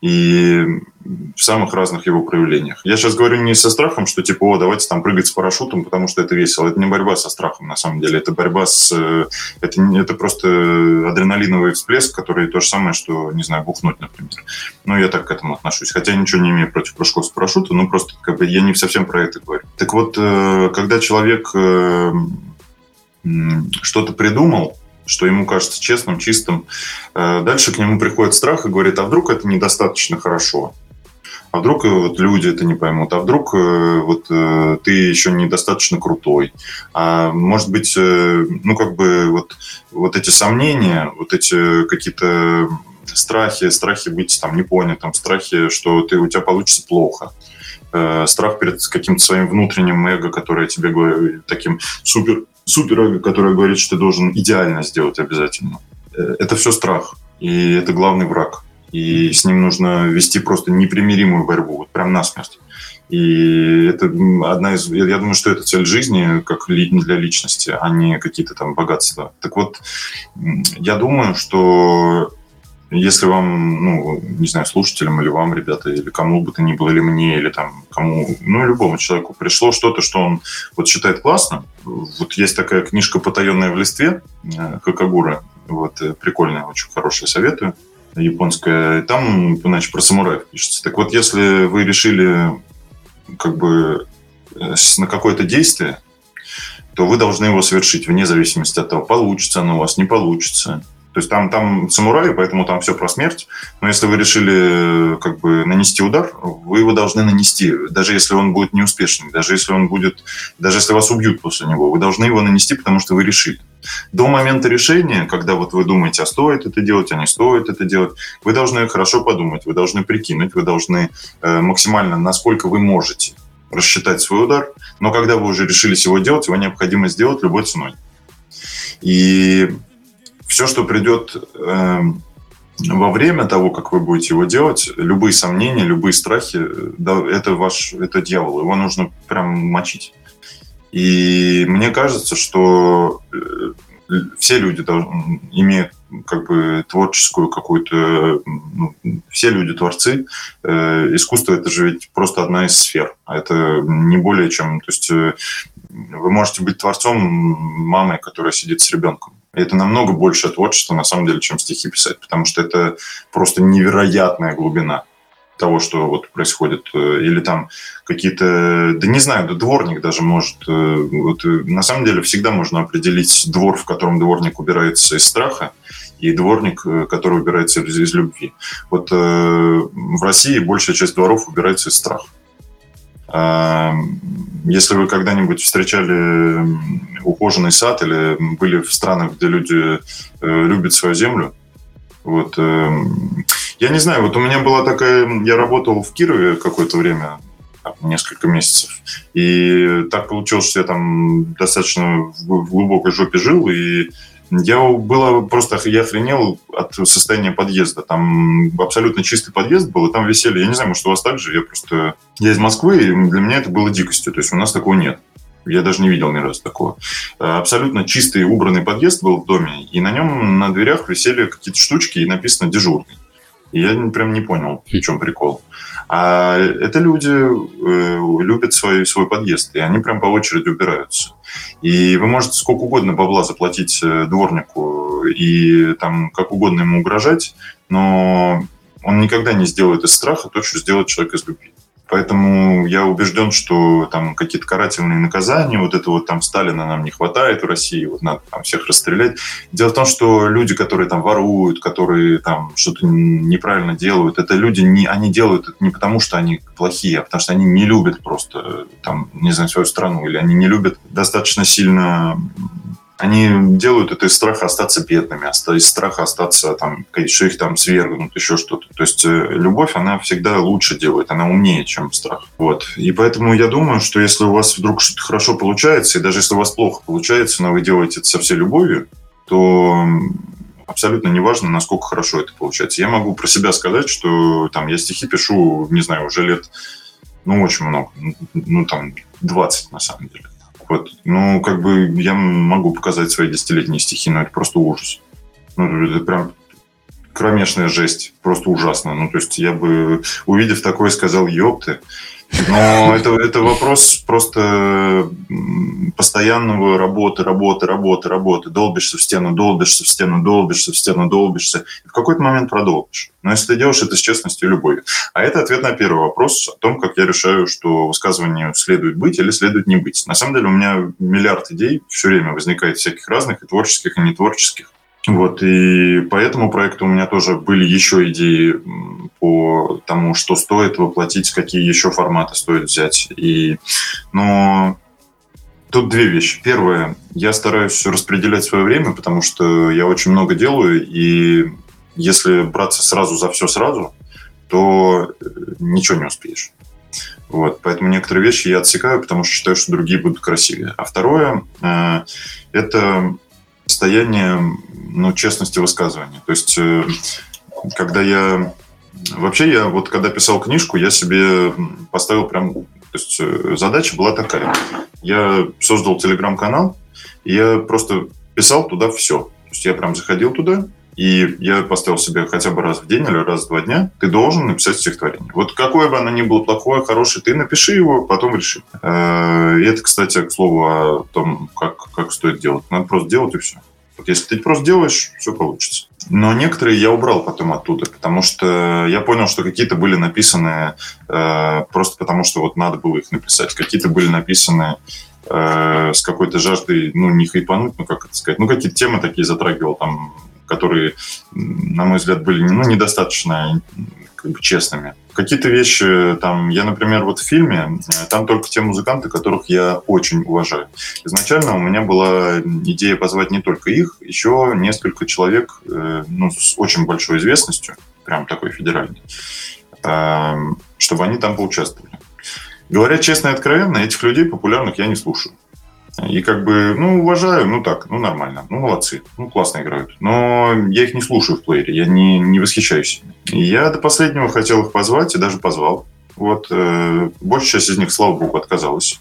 и в самых разных его проявлениях. Я сейчас говорю не со страхом, что типа, о, давайте там прыгать с парашютом, потому что это весело. Это не борьба со страхом, на самом деле. Это борьба с... Э, это, это просто адреналиновый всплеск, который то же самое, что, не знаю, бухнуть, например. Ну, я так к этому отношусь. Хотя я ничего не имею против прыжков с парашютом, но просто как бы я не совсем про это говорю. Так вот, э, когда человек э, что-то придумал, что ему кажется честным, чистым. Э, дальше к нему приходит страх и говорит, а вдруг это недостаточно хорошо? А вдруг э, вот люди это не поймут? А вдруг э, вот ты еще недостаточно крутой? А может быть, ну как бы вот, вот эти сомнения, вот эти какие-то страхи, страхи быть там непонятым, страхи, что ты, у тебя получится плохо страх перед каким-то своим внутренним эго, которое тебе говорит таким супер суперэго, которое говорит, что ты должен идеально сделать обязательно. Э, это все страх, и это главный враг. И с ним нужно вести просто непримиримую борьбу, вот прям насмерть. И это одна из... Я думаю, что это цель жизни, как для личности, а не какие-то там богатства. Так вот, я думаю, что если вам, ну, не знаю, слушателям или вам, ребята, или кому бы то ни было, или мне, или там кому, ну, любому человеку пришло что-то, что он вот считает классным. Вот есть такая книжка «Потаенная в листве» э, Хакагура, вот, э, прикольная, очень хорошая, советую. японская. Там, иначе, про самураев пишется. Так вот, если вы решили как бы э, на какое-то действие, то вы должны его совершить вне зависимости от того, получится оно у вас, не получится. То есть там, там самураи, поэтому там все про смерть. Но если вы решили как бы нанести удар, вы его должны нанести, даже если он будет неуспешный, даже если он будет, даже если вас убьют после него, вы должны его нанести, потому что вы решили. До момента решения, когда вот вы думаете, а стоит это делать, а не стоит это делать, вы должны хорошо подумать, вы должны прикинуть, вы должны э, максимально, насколько вы можете, рассчитать свой удар. Но когда вы уже решились его делать, его необходимо сделать любой ценой. И все, что придет э, во время того, как вы будете его делать, любые сомнения, любые страхи, да, это ваш, это дьявол, его нужно прям мочить. И мне кажется, что э, все люди должны, имеют как бы творческую какую-то... Ну, все люди творцы. Э, искусство – это же ведь просто одна из сфер. А это не более чем... То есть э, вы можете быть творцом мамой, которая сидит с ребенком. Это намного больше творчества, на самом деле, чем стихи писать, потому что это просто невероятная глубина того, что вот происходит, э, или там какие-то, да не знаю, да дворник даже может, э, вот э, на самом деле всегда можно определить двор, в котором дворник убирается из страха, и дворник, который убирается из, из любви. Вот в России большая часть дворов убирается из страха. Если вы когда-нибудь встречали ухоженный сад или были в странах, где люди э, любят свою землю, вот, эм, я не знаю, вот у меня была такая, я работал в Кирове какое-то время, несколько месяцев, и так получилось, что я там достаточно в глубокой жопе жил, и я было просто, я охренел от состояния подъезда. Там абсолютно чистый подъезд был, и там висели, я не знаю, может, у вас так же, я просто... Я из Москвы, и для меня это было дикостью, то есть у нас такого нет. Я даже не видел ни разу такого. Абсолютно чистый, убранный подъезд был в доме, и на нем на дверях висели какие-то штучки, и написано «дежурный». И я прям не понял, в чем прикол. А это люди э, любят свой, свой подъезд, и они прям по очереди убираются. И вы можете сколько угодно бабла заплатить э, дворнику и там как угодно ему угрожать, но он никогда не сделает из страха то, что сделает человек из любви. Поэтому я убежден, что там какие-то карательные наказания, вот это вот там Сталина нам не хватает в России, вот надо там всех расстрелять. Дело в том, что люди, которые там воруют, которые там что-то неправильно делают, это люди, не, они делают это не потому, что они плохие, а потому что они не любят просто там, не знаю, свою страну, или они не любят достаточно сильно они делают это из страха остаться бедными, из страха остаться, там, что их там свергнут, еще что-то. То есть э, любовь, она всегда лучше делает, она умнее, чем страх. Вот. И поэтому я думаю, что если у вас вдруг что-то хорошо получается, и даже если у вас плохо получается, но вы делаете это со всей любовью, то абсолютно неважно, насколько хорошо это получается. Я могу про себя сказать, что там я стихи пишу, не знаю, уже лет, ну, очень много, ну, там, 20 на самом деле. Вот. Ну, как бы я могу показать свои десятилетние стихи, но это просто ужас. Ну, это прям кромешная жесть, просто ужасно. Ну, то есть я бы, увидев такое, сказал, ёпты, но это, это вопрос просто постоянного работы, работы, работы, работы. Долбишься в стену, долбишься в стену, долбишься в стену, долбишься. И в какой-то момент продолбишь. Но если ты делаешь это с честностью и любовью. А это ответ на первый вопрос о том, как я решаю, что высказыванию следует быть или следует не быть. На самом деле у меня миллиард идей все время возникает всяких разных, и творческих, и нетворческих. Вот, и по этому проекту у меня тоже были еще идеи по тому, что стоит воплотить, какие еще форматы стоит взять. И, но тут две вещи. Первое, я стараюсь распределять свое время, потому что я очень много делаю, и если браться сразу за все сразу, то э, ничего не успеешь. Вот, поэтому некоторые вещи я отсекаю, потому что считаю, что другие будут красивее. А второе, э, это состояние ну, честности высказывания. То есть, э, когда я... Вообще, я вот когда писал книжку, я себе поставил прям... То есть, э, задача была такая. Я создал телеграм-канал, я просто писал туда все. То есть, я прям заходил туда, и я поставил себе хотя бы раз в день или раз в два дня, ты должен написать стихотворение. Вот какое бы оно ни было плохое, хорошее, ты напиши его, потом реши. Э, и это, кстати, к слову о том, как, как стоит делать. Надо просто делать и все. Вот если ты просто делаешь, все получится. Но некоторые я убрал потом оттуда, потому что я понял, что какие-то были написаны э, просто потому, что вот надо было их написать. Какие-то были написаны э, с какой-то жаждой, ну, не хайпануть, ну, как это сказать, ну, какие-то темы такие затрагивал там, которые, на мой взгляд, были ну, недостаточно как бы честными. Какие-то вещи, там, я, например, вот в фильме, э, там только те музыканты, которых я очень уважаю. Изначально у меня была идея позвать не только их, еще несколько человек, э, ну, с очень большой известностью, прям такой федеральный, э, чтобы они там поучаствовали. Говоря честно и откровенно, этих людей популярных я не слушаю. И как бы, ну, уважаю, ну так, ну нормально, ну молодцы, ну классно играют. Но я их не слушаю в плеере, я не, не восхищаюсь. Я до последнего хотел их позвать и даже позвал. Вот, э, большая часть из них, слава богу, отказалась.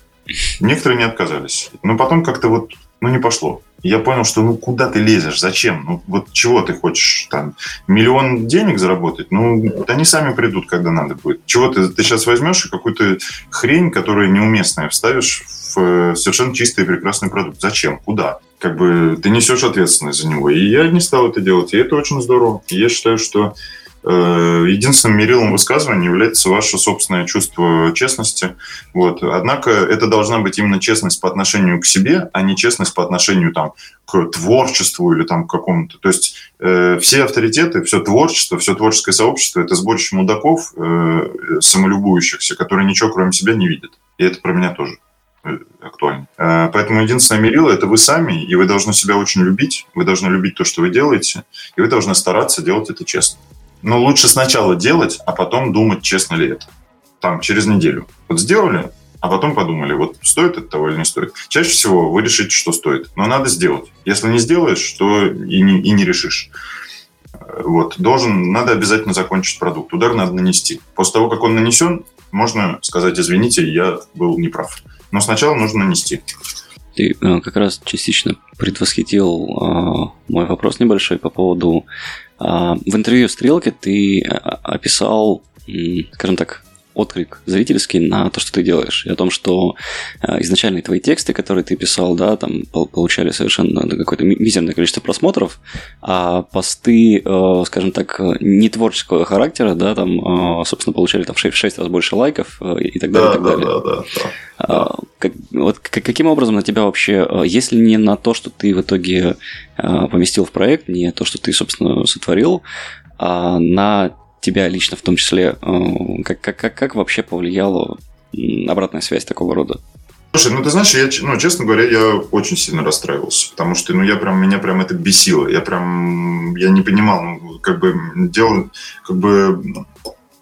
Некоторые не отказались. Но потом как-то вот, ну, не пошло. Я понял, что ну куда ты лезешь, зачем? Ну вот чего ты хочешь там? Миллион денег заработать? Ну, они сами придут, когда надо будет. Чего ты, ты сейчас возьмешь и какую-то хрень, которая неуместная, вставишь в э, совершенно чистый и прекрасный продукт. Зачем? Куда? Как бы ты несешь ответственность за него. И я не стал это делать. И это очень здорово. И я считаю, что Э, единственным мерилом высказывания является ваше собственное чувство честности. Вот. Однако это должна быть именно честность по отношению к себе, а не честность по отношению там, к творчеству или там, к какому-то. То есть э, все авторитеты, все творчество, все творческое сообщество – это сборище мудаков, э, самолюбующихся, которые ничего кроме себя не видят. И это про меня тоже э, актуально. Э, поэтому единственное мерило – это вы сами, и вы должны себя очень любить, вы должны любить то, что вы делаете, и вы должны стараться делать это честно. Но лучше сначала делать, а потом думать, честно ли это. Там, через неделю. Вот сделали, а потом подумали, вот стоит это того или не стоит. Чаще всего вы решите, что стоит, но надо сделать. Если не сделаешь, то и не, и не решишь. Вот, должен, надо обязательно закончить продукт. Удар надо нанести. После того, как он нанесен, можно сказать, извините, я был неправ. Но сначала нужно нанести. Ты э, как раз частично предвосхитил э, мой вопрос небольшой по поводу а, в интервью «Стрелки» ты а, описал, скажем так, отклик зрительский на то, что ты делаешь, и о том, что э, изначальные твои тексты, которые ты писал, да, там получали совершенно какое-то мизерное количество просмотров, а посты, э, скажем так, не творческого характера, да, там, э, собственно, получали там в 6, 6 раз больше лайков и так далее, да, и так да, далее. Да, да, да. А, как, вот каким образом на тебя вообще, если не на то, что ты в итоге поместил в проект, не то, что ты, собственно, сотворил, а на тебя лично в том числе, э, как, как, как, как вообще повлияла обратная связь такого рода? Слушай, ну ты знаешь, я, ну, честно говоря, я очень сильно расстраивался, потому что, ну, я прям, меня прям это бесило. Я прям, я не понимал, ну, как бы, делал, как бы,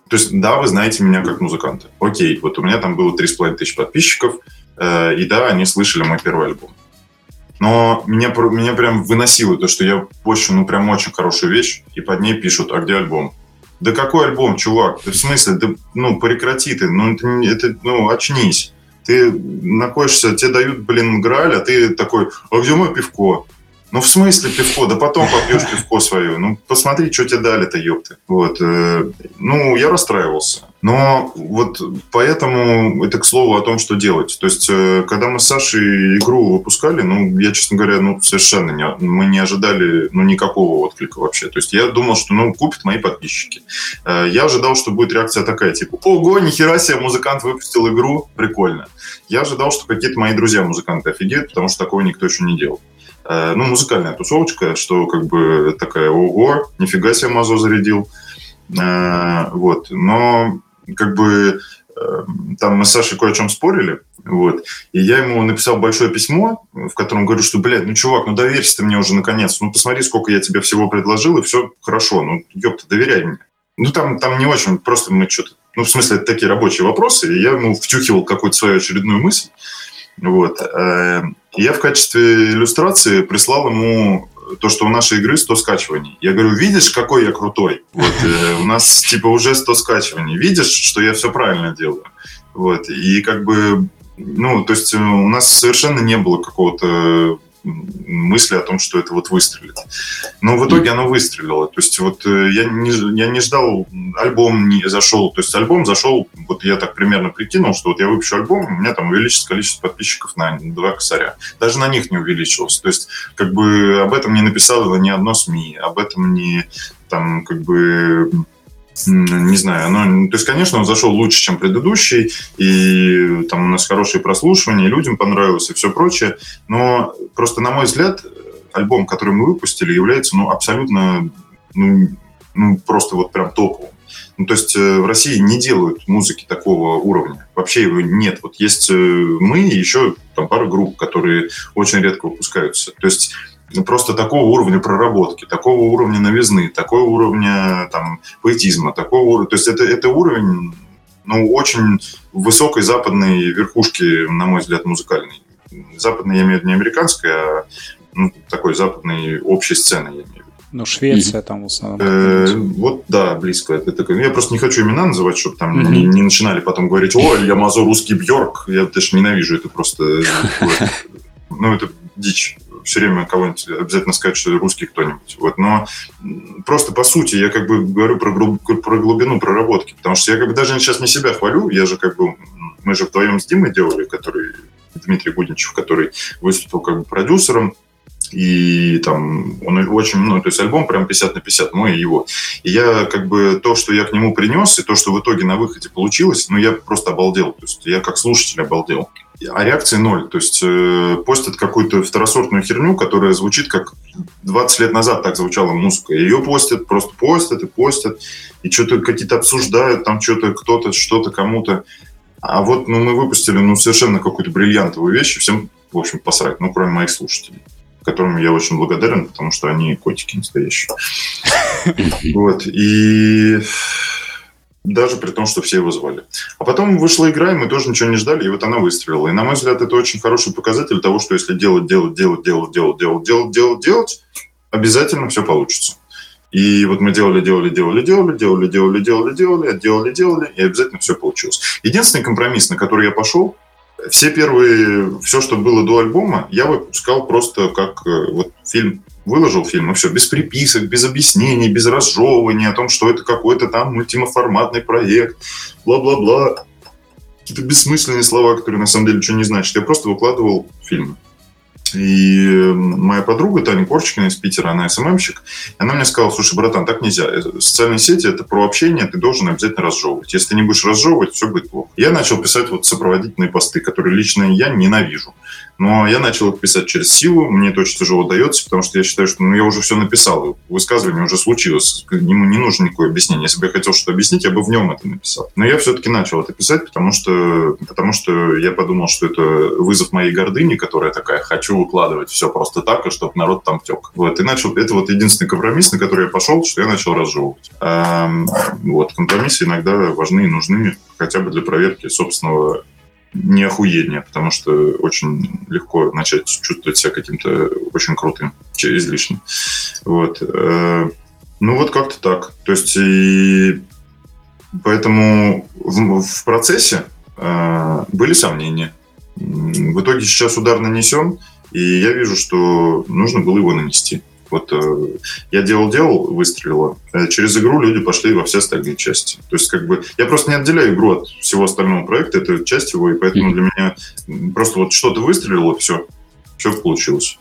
то есть, да, вы знаете меня как музыканта. Окей, вот у меня там было 3,5 тысяч подписчиков, э, и да, они слышали мой первый альбом. Но меня, меня прям выносило то, что я пощу, ну, прям очень хорошую вещь, и под ней пишут, а где альбом? Да какой альбом, чувак? Ты в смысле? Да, ну, прекрати ты. Ну, это, это, ну, очнись. Ты находишься, тебе дают, блин, граль, а ты такой, а где мое пивко? Ну, в смысле пивко? Да потом попьешь пивко свое. Ну, посмотри, что тебе дали-то, ёпты. Вот. Э, ну, я расстраивался. Но вот поэтому это к слову о том, что делать. То есть, э, когда мы с Сашей игру выпускали, ну, я, честно говоря, ну, совершенно не, мы не ожидали, ну, никакого отклика вообще. То есть, я думал, что, ну, купят мои подписчики. Э, я ожидал, что будет реакция такая, типа, ого, нихера себе, музыкант выпустил игру, прикольно. Я ожидал, что какие-то мои друзья-музыканты офигеют, потому что такого никто еще не делал. Э, ну, музыкальная тусовочка, что как бы такая, ого, нифига себе Мазо зарядил. Э, вот, но как бы э, там мы с Сашей кое о чем спорили, вот, и я ему написал большое письмо, в котором говорю, что, блядь, ну, чувак, ну, доверься ты мне уже наконец, ну, посмотри, сколько я тебе всего предложил, и все хорошо, ну, ёпта, доверяй мне. Ну, там, там не очень, просто мы что-то, ну, в смысле, это такие рабочие вопросы, и я ему втюхивал какую-то свою очередную мысль, вот. Э, я в качестве иллюстрации прислал ему то, что у нашей игры 100 скачиваний. Я говорю, видишь, какой я крутой? Вот, э, у нас типа уже 100 скачиваний. Видишь, что я все правильно делаю? Вот, и как бы, ну, то есть у нас совершенно не было какого-то мысли о том, что это вот выстрелит. Но в итоге оно выстрелило. То есть вот э, я не, я не ждал, альбом не зашел, то есть альбом зашел, вот я так примерно прикинул, что вот я выпущу альбом, у меня там увеличится количество подписчиков на два косаря. Даже на них не увеличилось. То есть как бы об этом не написало ни одно СМИ, об этом не там как бы не знаю, ну, то есть, конечно, он зашел лучше, чем предыдущий, и там у нас хорошие прослушивания, людям понравилось, и все прочее, но просто, на мой взгляд, альбом, который мы выпустили, является, ну, абсолютно, ну, ну просто вот прям топовым. Ну, то есть э, в России не делают музыки такого уровня. Вообще его нет. Вот есть э, мы и еще там пара групп, которые очень редко выпускаются. То есть просто такого уровня проработки, такого уровня новизны, такого уровня там, поэтизма, такого уровня. То есть это, это уровень ну, очень высокой западной верхушки, на мой взгляд, музыкальной. Западной, я имею в виду не американской, а ну, такой западной общей сцены, я имею в виду. Ну, Швеция там в основном. Э, вот, да, близко. Это, это, я просто не хочу имена называть, чтобы там mm-hmm. не, не начинали потом говорить, о, я мазо русский Бьорк. Я даже ненавижу это просто. Ну, это дичь все время кого-нибудь обязательно сказать, что русский кто-нибудь. Вот. Но просто по сути я как бы говорю про, про глубину проработки, потому что я как бы даже сейчас не себя хвалю, я же как бы, мы же вдвоем с Димой делали, который Дмитрий Гудничев, который выступил как бы продюсером, и там он очень, ну, то есть альбом прям 50 на 50, мой и его. И я как бы то, что я к нему принес, и то, что в итоге на выходе получилось, ну, я просто обалдел. То есть я как слушатель обалдел а реакции ноль. То есть э, постят какую-то второсортную херню, которая звучит как 20 лет назад так звучала музыка. Ее постят, просто постят и постят, и что-то какие-то обсуждают, там что-то кто-то, что-то кому-то. А вот ну, мы выпустили ну, совершенно какую-то бриллиантовую вещь, и всем, в общем, посрать, ну, кроме моих слушателей которым я очень благодарен, потому что они котики настоящие. Вот. И даже при том, что все его звали. А потом вышла игра, и мы тоже ничего не ждали, и вот она выстрелила. И, на мой взгляд, это очень хороший показатель того, что если делать, делать, делать, делать, делать, делать, делать, делать, делать, обязательно все получится. И вот мы делали, делали, делали, делали, делали, делали, делали, делали, делали, делали, и обязательно все получилось. Единственный компромисс, на который я пошел, все первые, все, что было до альбома, я выпускал просто как вот фильм выложил фильм, и все, без приписок, без объяснений, без разжевывания о том, что это какой-то там мультимоформатный проект, бла-бла-бла. Какие-то бессмысленные слова, которые на самом деле ничего не значат. Я просто выкладывал фильмы. И моя подруга Таня Корчикина из Питера, она СММщик, она мне сказала, слушай, братан, так нельзя. Э, социальные сети – это про общение, ты должен обязательно разжевывать. Если ты не будешь разжевывать, все будет плохо. Я начал писать вот сопроводительные посты, которые лично я ненавижу. Но я начал их писать через силу, мне это очень тяжело дается, потому что я считаю, что ну, я уже все написал, высказывание уже случилось, ему не нужно никакое объяснение. Если бы я хотел что-то объяснить, я бы в нем это написал. Но я все-таки начал это писать, потому что, потому что я подумал, что это вызов моей гордыни, которая такая, хочу выкладывать все просто так, и чтобы народ там тек. Вот, и начал, это вот единственный компромисс, на который я пошел, что я начал разжевывать. А, вот, компромиссы иногда важны и нужны хотя бы для проверки собственного не охуение, потому что очень легко начать чувствовать себя каким-то очень крутым, излишним. Вот. Э, ну вот как-то так. То есть и поэтому в, в процессе э, были сомнения. В итоге сейчас удар нанесен, и я вижу, что нужно было его нанести. Вот э, я делал-делал, выстрелило. А через игру люди пошли во все остальные части. То есть, как бы, я просто не отделяю игру от всего остального проекта, это часть его, и поэтому для меня просто вот что-то выстрелило, все, все получилось.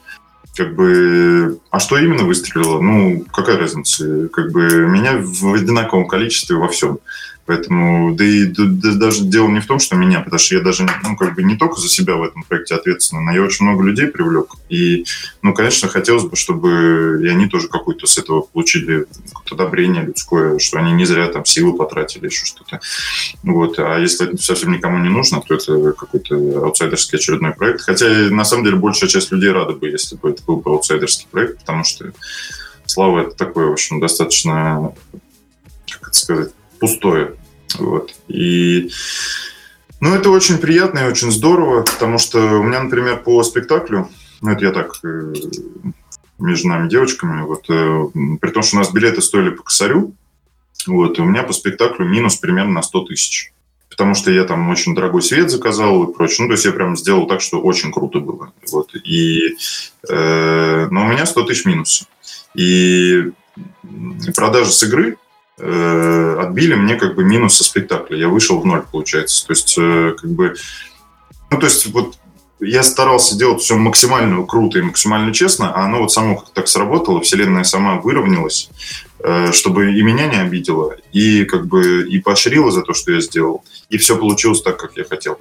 Как бы, а что именно выстрелило? Ну, какая разница? Как бы меня в одинаковом количестве во всем. Поэтому, да и да, да, даже дело не в том, что меня, потому что я даже, ну, как бы не только за себя в этом проекте ответственный, но я очень много людей привлек. И, ну, конечно, хотелось бы, чтобы и они тоже какую-то с этого получили одобрение людское, что они не зря там силы потратили, еще что-то. Вот. А если это совсем никому не нужно, то это какой-то аутсайдерский очередной проект. Хотя, на самом деле, большая часть людей рада бы, если бы это был бы аутсайдерский проект, потому что Слава это такое, в общем, достаточно, как это сказать, пустое. Вот. И ну, это очень приятно и очень здорово, потому что у меня, например, по спектаклю, ну, это я так э, между нами девочками, вот, э, при том, что у нас билеты стоили по косарю, вот, у меня по спектаклю минус примерно на 100 тысяч. потому что я там очень дорогой свет заказал и прочее. Ну, то есть я прям сделал так, что очень круто было. Вот. И, э, но у меня 100 тысяч минуса. И продажи с игры э, отбили мне как бы минус со спектакля. Я вышел в ноль, получается. То есть, э, как бы... Ну, то есть, вот я старался делать все максимально круто и максимально честно, а оно вот само как так сработало, вселенная сама выровнялась, э, чтобы и меня не обидела, и как бы и поощрила за то, что я сделал, и все получилось так, как я хотел.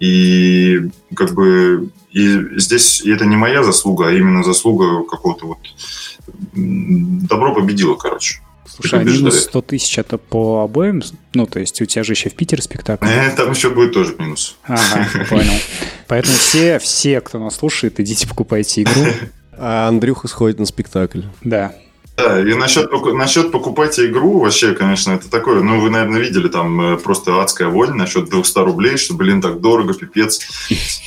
И как бы и здесь и это не моя заслуга, а именно заслуга какого-то вот добро победило, короче. Слушай, а минус 100 тысяч это по обоим? Ну, то есть у тебя же еще в Питере спектакль. Э, там еще будет тоже минус. Ага, понял. Поэтому все, все, кто нас слушает, идите покупайте игру. А Андрюха сходит на спектакль. Да. Да, и насчет, насчет покупать игру, вообще, конечно, это такое, ну, вы, наверное, видели, там э, просто адская вонь насчет 200 рублей, что, блин, так дорого, пипец.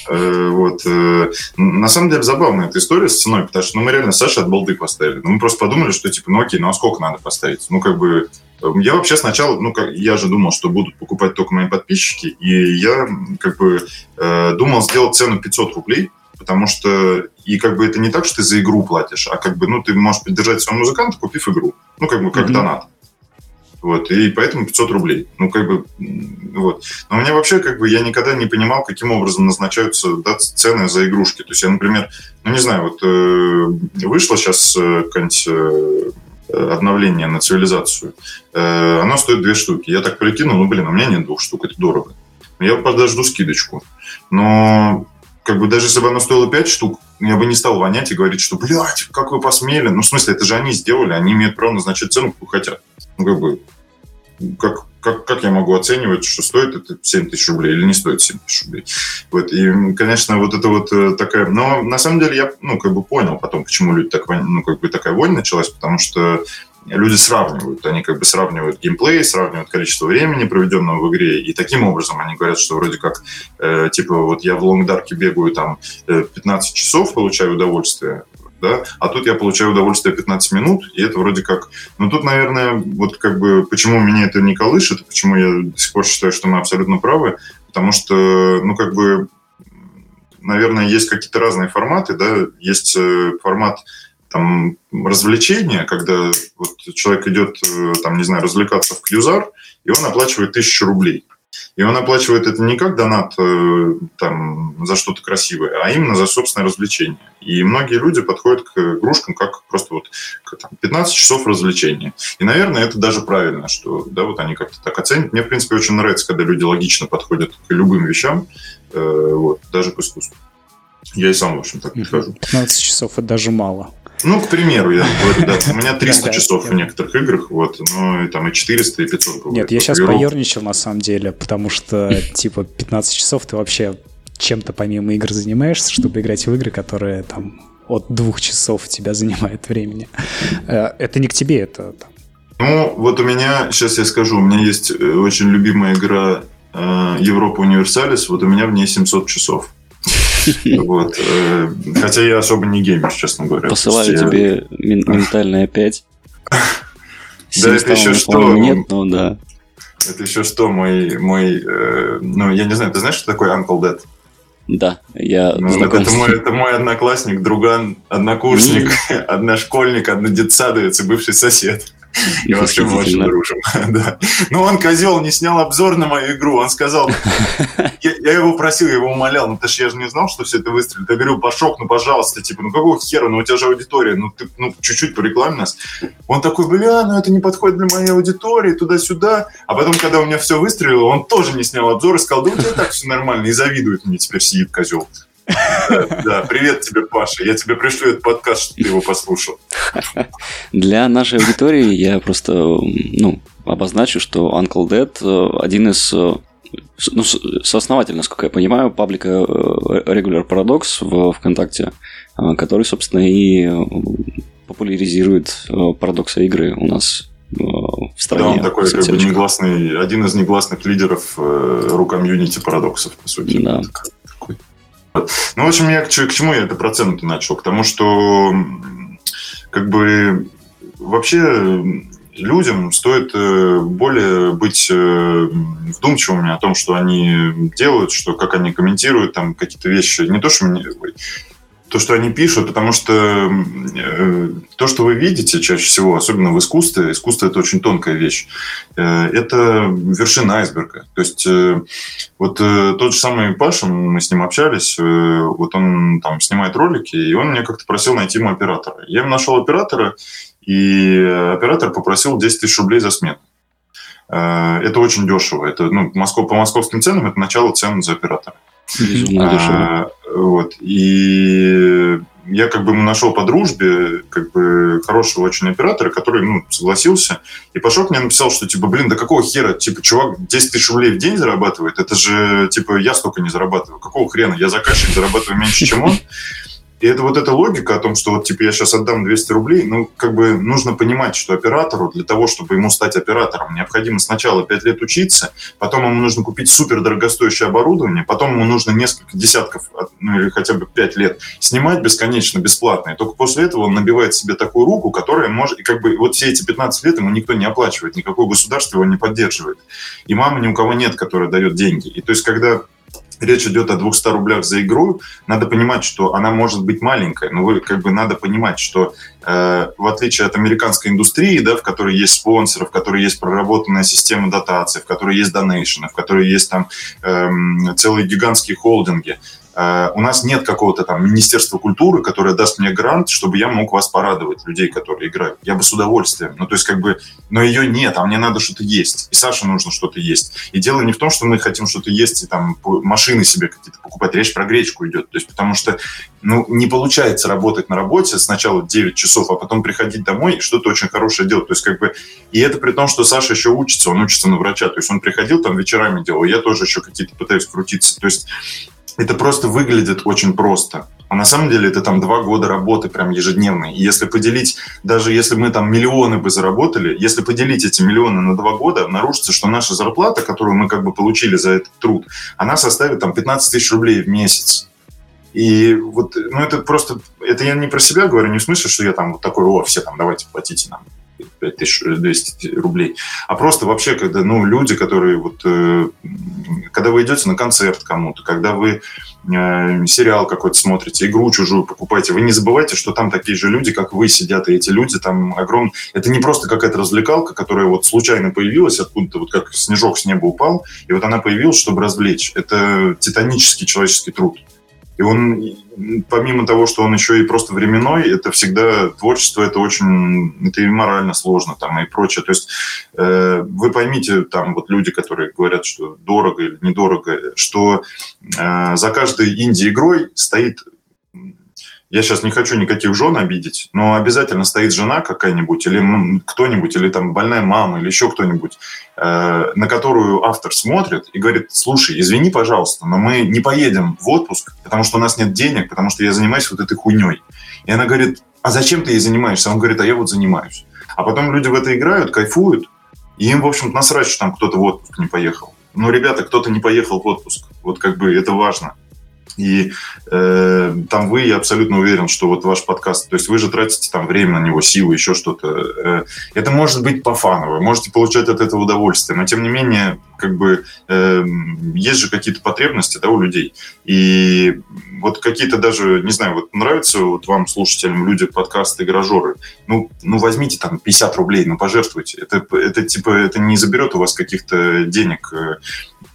Э, вот. Э, на самом деле, забавная эта история с ценой, потому что, ну, мы реально Саша от балды поставили. Ну, мы просто подумали, что, типа, ну, окей, ну, а сколько надо поставить? Ну, как бы, я вообще сначала, ну, как, я же думал, что будут покупать только мои подписчики, и я, как бы, думал сделать цену 500 рублей, потому что и как бы это не так, что ты за игру платишь, а как бы, ну, ты можешь поддержать своего музыканта, купив игру. Ну, как бы, как mm-hmm. донат. Вот, и поэтому 500 рублей. Ну, как бы, вот. Но у меня вообще, как бы, я никогда не понимал, каким образом назначаются да, цены за игрушки. То есть я, например, ну, не знаю, вот э, вышло сейчас э, какое-нибудь э, обновление на цивилизацию. Э, оно стоит две штуки. Я так прикинул, ну, блин, у меня нет двух штук, это дорого. Я подожду скидочку. Но как бы даже если бы оно стоило 5 штук, я бы не стал вонять и говорить, что, блядь, как вы посмели. Ну, в смысле, это же они сделали, они имеют право назначать цену, какую хотят. Ну, как бы, как, как, как я могу оценивать, что стоит это 7 тысяч рублей или не стоит 7 тысяч рублей. Вот, и, конечно, вот это вот э, такая... Но на самом деле я, ну, как бы понял потом, почему люди так, ну, как бы такая вонь началась, потому что люди сравнивают. Они как бы сравнивают геймплей, сравнивают количество времени, проведенного в игре, и таким образом они говорят, что вроде как, э, типа, вот я в лонгдарке бегаю там 15 э, часов, получаю удовольствие, да, а тут я получаю удовольствие 15 минут, и это вроде как... Ну, тут, наверное, вот как бы, почему меня это не колышет, почему я до сих пор считаю, что мы абсолютно правы, потому что, ну, как бы, наверное, есть какие-то разные форматы, да, есть э, формат там развлечения, когда вот человек идет, э, там, не знаю, развлекаться в Кьюзар, и он оплачивает тысячу рублей. И он оплачивает это не как донат э, там, за что-то красивое, а именно за собственное развлечение. И многие люди подходят к игрушкам как просто вот там, 15 часов развлечения. И, наверное, это даже правильно, что да, вот они как-то так оценят. Мне, в принципе, очень нравится, когда люди логично подходят к любым вещам, э, вот, даже к искусству. Я и сам, в общем, так подхожу. 15 часов – это даже мало. Ну, к примеру, я говорю, да, у меня 300 часов в некоторых играх, вот, ну, и там и 400, и 500 бывает. Нет, я сейчас поерничал, на самом деле, потому что, типа, 15 часов ты вообще чем-то помимо игр занимаешься, чтобы играть в игры, которые там от двух часов тебя занимает времени. Э, это не к тебе, это там. Ну, вот у меня, сейчас я скажу, у меня есть э, очень любимая игра э, Европа Универсалис, вот у меня в ней 700 часов. Вот. Э, хотя я особо не геймер, честно говоря. Посылаю тебе ментальное 5. Да, это еще что? Нет, но да. Это еще что, мой, мой, э, ну, я не знаю, ты знаешь, что такое Uncle Dead? Да, я ну, это, мой, это мой одноклассник, друган, однокурсник, одношкольник, однодетсадовец и бывший сосед. И вообще мы очень дружим. да. Ну, он, козел, не снял обзор на мою игру. Он сказал, я, я его просил, я его умолял, ну, потому что я же не знал, что все это выстрелит. Я говорю, Пашок, ну, пожалуйста, типа, ну, какого хера, ну, у тебя же аудитория, ну, ты, ну, чуть-чуть порекламе нас. Он такой, бля, ну, это не подходит для моей аудитории, туда-сюда. А потом, когда у меня все выстрелило, он тоже не снял обзор и сказал, да у тебя так все нормально, и завидует мне теперь сидит козел. Да, привет тебе, Паша. Я тебе пришлю этот подкаст, чтобы ты его послушал. Для нашей аудитории я просто ну, обозначу, что Uncle Dead э, один из э, ну, сооснователь, насколько я понимаю, паблика э, Regular Paradox в ВКонтакте, который, собственно, и популяризирует парадоксы игры у нас в стране. Да, он такой как бы негласный, один из негласных лидеров ру комьюнити парадоксов, по сути. Да. Ну, в общем, я к, к чему я это проценты начал? К тому, что как бы вообще людям стоит э, более быть э, вдумчивыми о том, что они делают, что как они комментируют там какие-то вещи. Не то, что мне, то, что они пишут, потому что э, то, что вы видите чаще всего, особенно в искусстве, искусство это очень тонкая вещь, э, это вершина айсберга. То есть э, вот э, тот же самый Паша, мы с ним общались, э, вот он там снимает ролики, и он мне как-то просил найти ему оператора. Я ему нашел оператора, и оператор попросил 10 тысяч рублей за смену. Э, это очень дешево. Это, ну, по московским ценам это начало цен за оператора. А, вот. И я как бы нашел по дружбе как бы хорошего очень оператора, который ну, согласился. И Пашок мне написал, что типа, блин, да какого хера? Типа, чувак 10 тысяч рублей в день зарабатывает. Это же, типа, я столько не зарабатываю. Какого хрена? Я заказчик зарабатываю меньше, чем он. И это вот эта логика о том, что вот типа я сейчас отдам 200 рублей, ну, как бы нужно понимать, что оператору для того, чтобы ему стать оператором, необходимо сначала 5 лет учиться, потом ему нужно купить супер дорогостоящее оборудование, потом ему нужно несколько десятков, ну или хотя бы 5 лет снимать бесконечно бесплатно. И только после этого он набивает себе такую руку, которая может, и как бы вот все эти 15 лет ему никто не оплачивает, никакое государство его не поддерживает. И мамы ни у кого нет, которая дает деньги. И то есть, когда речь идет о 200 рублях за игру, надо понимать, что она может быть маленькая, но вы как бы надо понимать, что э, в отличие от американской индустрии, да, в которой есть спонсоры, в которой есть проработанная система дотаций, в которой есть донейшены, в которой есть там э, целые гигантские холдинги, у нас нет какого-то там Министерства культуры, которое даст мне грант, чтобы я мог вас порадовать, людей, которые играют. Я бы с удовольствием. Ну, то есть, как бы, но ее нет, а мне надо что-то есть. И Саше нужно что-то есть. И дело не в том, что мы хотим что-то есть и там машины себе какие-то покупать. Речь про гречку идет. То есть, потому что, ну, не получается работать на работе сначала 9 часов, а потом приходить домой и что-то очень хорошее делать. То есть, как бы, и это при том, что Саша еще учится, он учится на врача. То есть, он приходил там вечерами делал, я тоже еще какие-то пытаюсь крутиться. То есть, это просто выглядит очень просто. А на самом деле это там два года работы прям ежедневной. И если поделить, даже если мы там миллионы бы заработали, если поделить эти миллионы на два года, обнаружится, что наша зарплата, которую мы как бы получили за этот труд, она составит там 15 тысяч рублей в месяц. И вот, ну это просто, это я не про себя говорю, не в смысле, что я там вот такой, о, все там, давайте платите нам 5200 рублей, а просто вообще, когда, ну, люди, которые вот, э, когда вы идете на концерт кому-то, когда вы э, сериал какой-то смотрите, игру чужую покупаете, вы не забывайте, что там такие же люди, как вы, сидят, и эти люди там огромные. Это не просто какая-то развлекалка, которая вот случайно появилась откуда-то, вот как снежок с неба упал, и вот она появилась, чтобы развлечь. Это титанический человеческий труд. И он, помимо того, что он еще и просто временной, это всегда творчество, это очень, это и морально сложно там и прочее. То есть э, вы поймите, там вот люди, которые говорят, что дорого или недорого, что э, за каждой инди-игрой стоит я сейчас не хочу никаких жен обидеть, но обязательно стоит жена какая-нибудь, или кто-нибудь, или там больная мама, или еще кто-нибудь, э, на которую автор смотрит и говорит, слушай, извини, пожалуйста, но мы не поедем в отпуск, потому что у нас нет денег, потому что я занимаюсь вот этой хуйней. И она говорит, а зачем ты ей занимаешься? Он говорит, а я вот занимаюсь. А потом люди в это играют, кайфуют, и им, в общем-то, насрать, что там кто-то в отпуск не поехал. Но, ребята, кто-то не поехал в отпуск. Вот как бы это важно. И э, там вы, я абсолютно уверен, что вот ваш подкаст, то есть вы же тратите там время на него, силы, еще что-то. Э, это может быть по фану, вы можете получать от этого удовольствие, но тем не менее, как бы э, есть же какие-то потребности да, у людей. И вот какие-то даже, не знаю, вот нравятся вот вам, слушателям, люди подкасты «Гаражеры», ну, ну возьмите там 50 рублей, ну пожертвуйте. Это, это типа, это не заберет у вас каких-то денег э,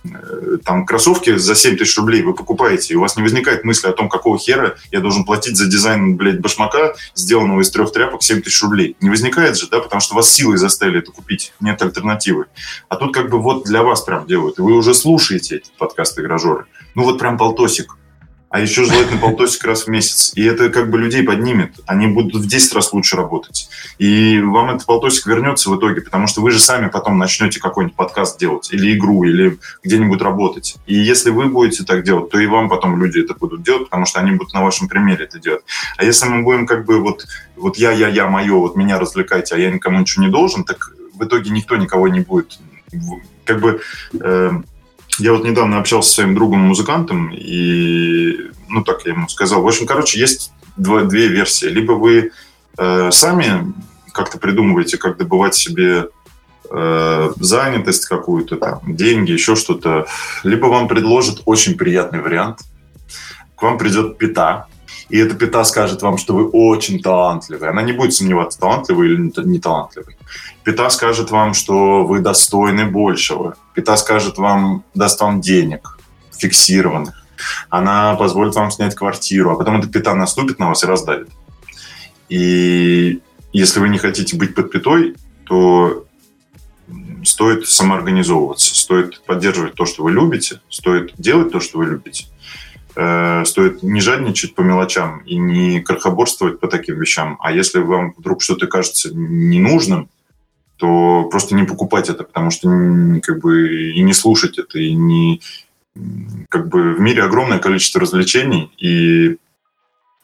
Э, там кроссовки за 7 тысяч рублей вы покупаете, и у вас не возникает мысли о том, какого хера я должен платить за дизайн, блядь, башмака, сделанного из трех тряпок, 7 тысяч рублей. Не возникает же, да, потому что вас силой заставили это купить, нет альтернативы. А тут как бы вот для вас прям делают, и вы уже слушаете эти подкасты «Гражеры». Ну вот прям полтосик а еще желательно полтосик раз в месяц. И это как бы людей поднимет. Они будут в 10 раз лучше работать. И вам этот полтосик вернется в итоге, потому что вы же сами потом начнете какой-нибудь подкаст делать, или игру, или где-нибудь работать. И если вы будете так делать, то и вам потом люди это будут делать, потому что они будут на вашем примере это делать. А если мы будем как бы вот, вот я, я, я, мое, вот меня развлекайте, а я никому ничего не должен, так в итоге никто никого не будет как бы э, я вот недавно общался со своим другом-музыкантом, и, ну, так я ему сказал. В общем, короче, есть два, две версии. Либо вы э, сами как-то придумываете, как добывать себе э, занятость какую-то, там, деньги, еще что-то, либо вам предложат очень приятный вариант. К вам придет пита, и эта пита скажет вам, что вы очень талантливый. Она не будет сомневаться, талантливый или не талантливый. Пита скажет вам, что вы достойны большего. Пита скажет вам, даст вам денег фиксированных. Она позволит вам снять квартиру, а потом эта пита наступит на вас и раздавит. И если вы не хотите быть под питой, то стоит самоорганизовываться, стоит поддерживать то, что вы любите, стоит делать то, что вы любите, стоит не жадничать по мелочам и не крохоборствовать по таким вещам. А если вам вдруг что-то кажется ненужным, то просто не покупать это, потому что как бы и не слушать это, и не как бы в мире огромное количество развлечений, и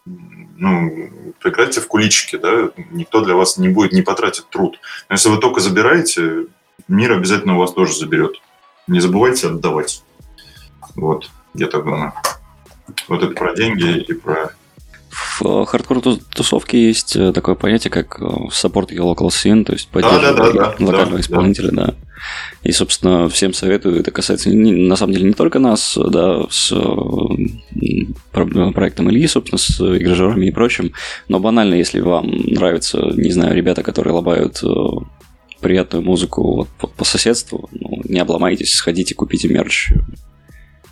ну, играйте в куличики, да, никто для вас не будет, не потратит труд. Но если вы только забираете, мир обязательно у вас тоже заберет. Не забывайте отдавать. Вот, я так думаю. Вот это про деньги и про... В э, хардкор-тусовке есть э, такое понятие, как support your local scene, то есть поддерживать да, да, да, локального да, исполнителя, да. И, собственно, всем советую. Это касается, на самом деле, не только нас, да, с проектом Ильи, собственно, с игражерами и прочим, но банально, если вам нравятся, не знаю, ребята, которые лобают приятную музыку вот по, по соседству, ну, не обломайтесь, сходите, купите мерч,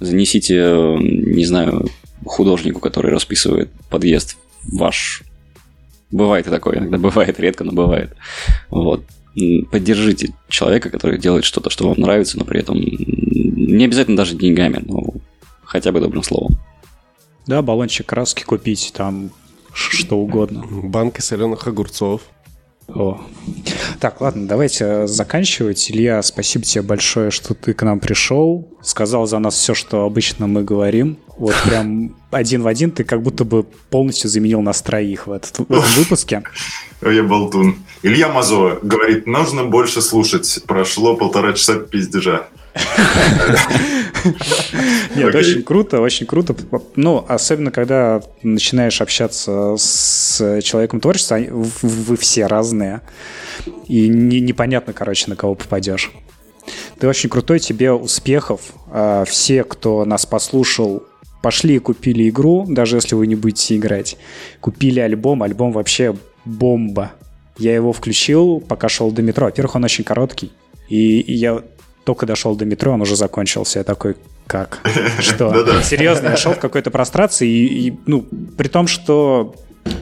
занесите, не знаю, художнику, который расписывает подъезд ваш. Бывает и такое, иногда бывает, редко, но бывает. Вот. Поддержите человека, который делает что-то, что вам нравится, но при этом не обязательно даже деньгами, но хотя бы добрым словом. Да, баллончик краски купить, там что угодно. Банка соленых огурцов. О. Так, ладно, давайте заканчивать. Илья, спасибо тебе большое, что ты к нам пришел. Сказал за нас все, что обычно мы говорим. Вот прям один в один ты как будто бы полностью заменил нас троих в, этот, в этом выпуске. Я болтун. Илья Мазо говорит, нужно больше слушать. Прошло полтора часа пиздежа. Нет, очень круто, очень круто. Ну, особенно, когда начинаешь общаться с человеком творчества, вы все разные. И непонятно, короче, на кого попадешь. Ты очень крутой, тебе успехов. А, все, кто нас послушал, пошли и купили игру, даже если вы не будете играть. Купили альбом, альбом вообще бомба. Я его включил, пока шел до метро. Во-первых, он очень короткий. И я только дошел до метро, он уже закончился. Я такой, как? Что? Серьезно, я шел в какой-то прострации, и, и, ну, при том, что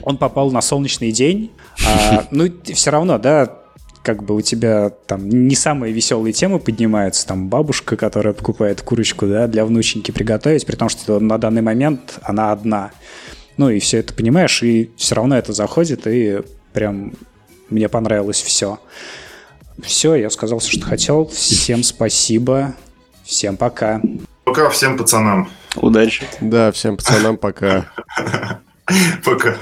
он попал на солнечный день, а, ну, все равно, да, как бы у тебя там не самые веселые темы поднимаются, там бабушка, которая покупает курочку, да, для внученьки приготовить, при том, что на данный момент она одна. Ну и все это понимаешь, и все равно это заходит, и прям мне понравилось все. Все, я сказал все, что хотел. Всем спасибо. Всем пока. Пока всем пацанам. Удачи. Да, всем пацанам пока. Пока.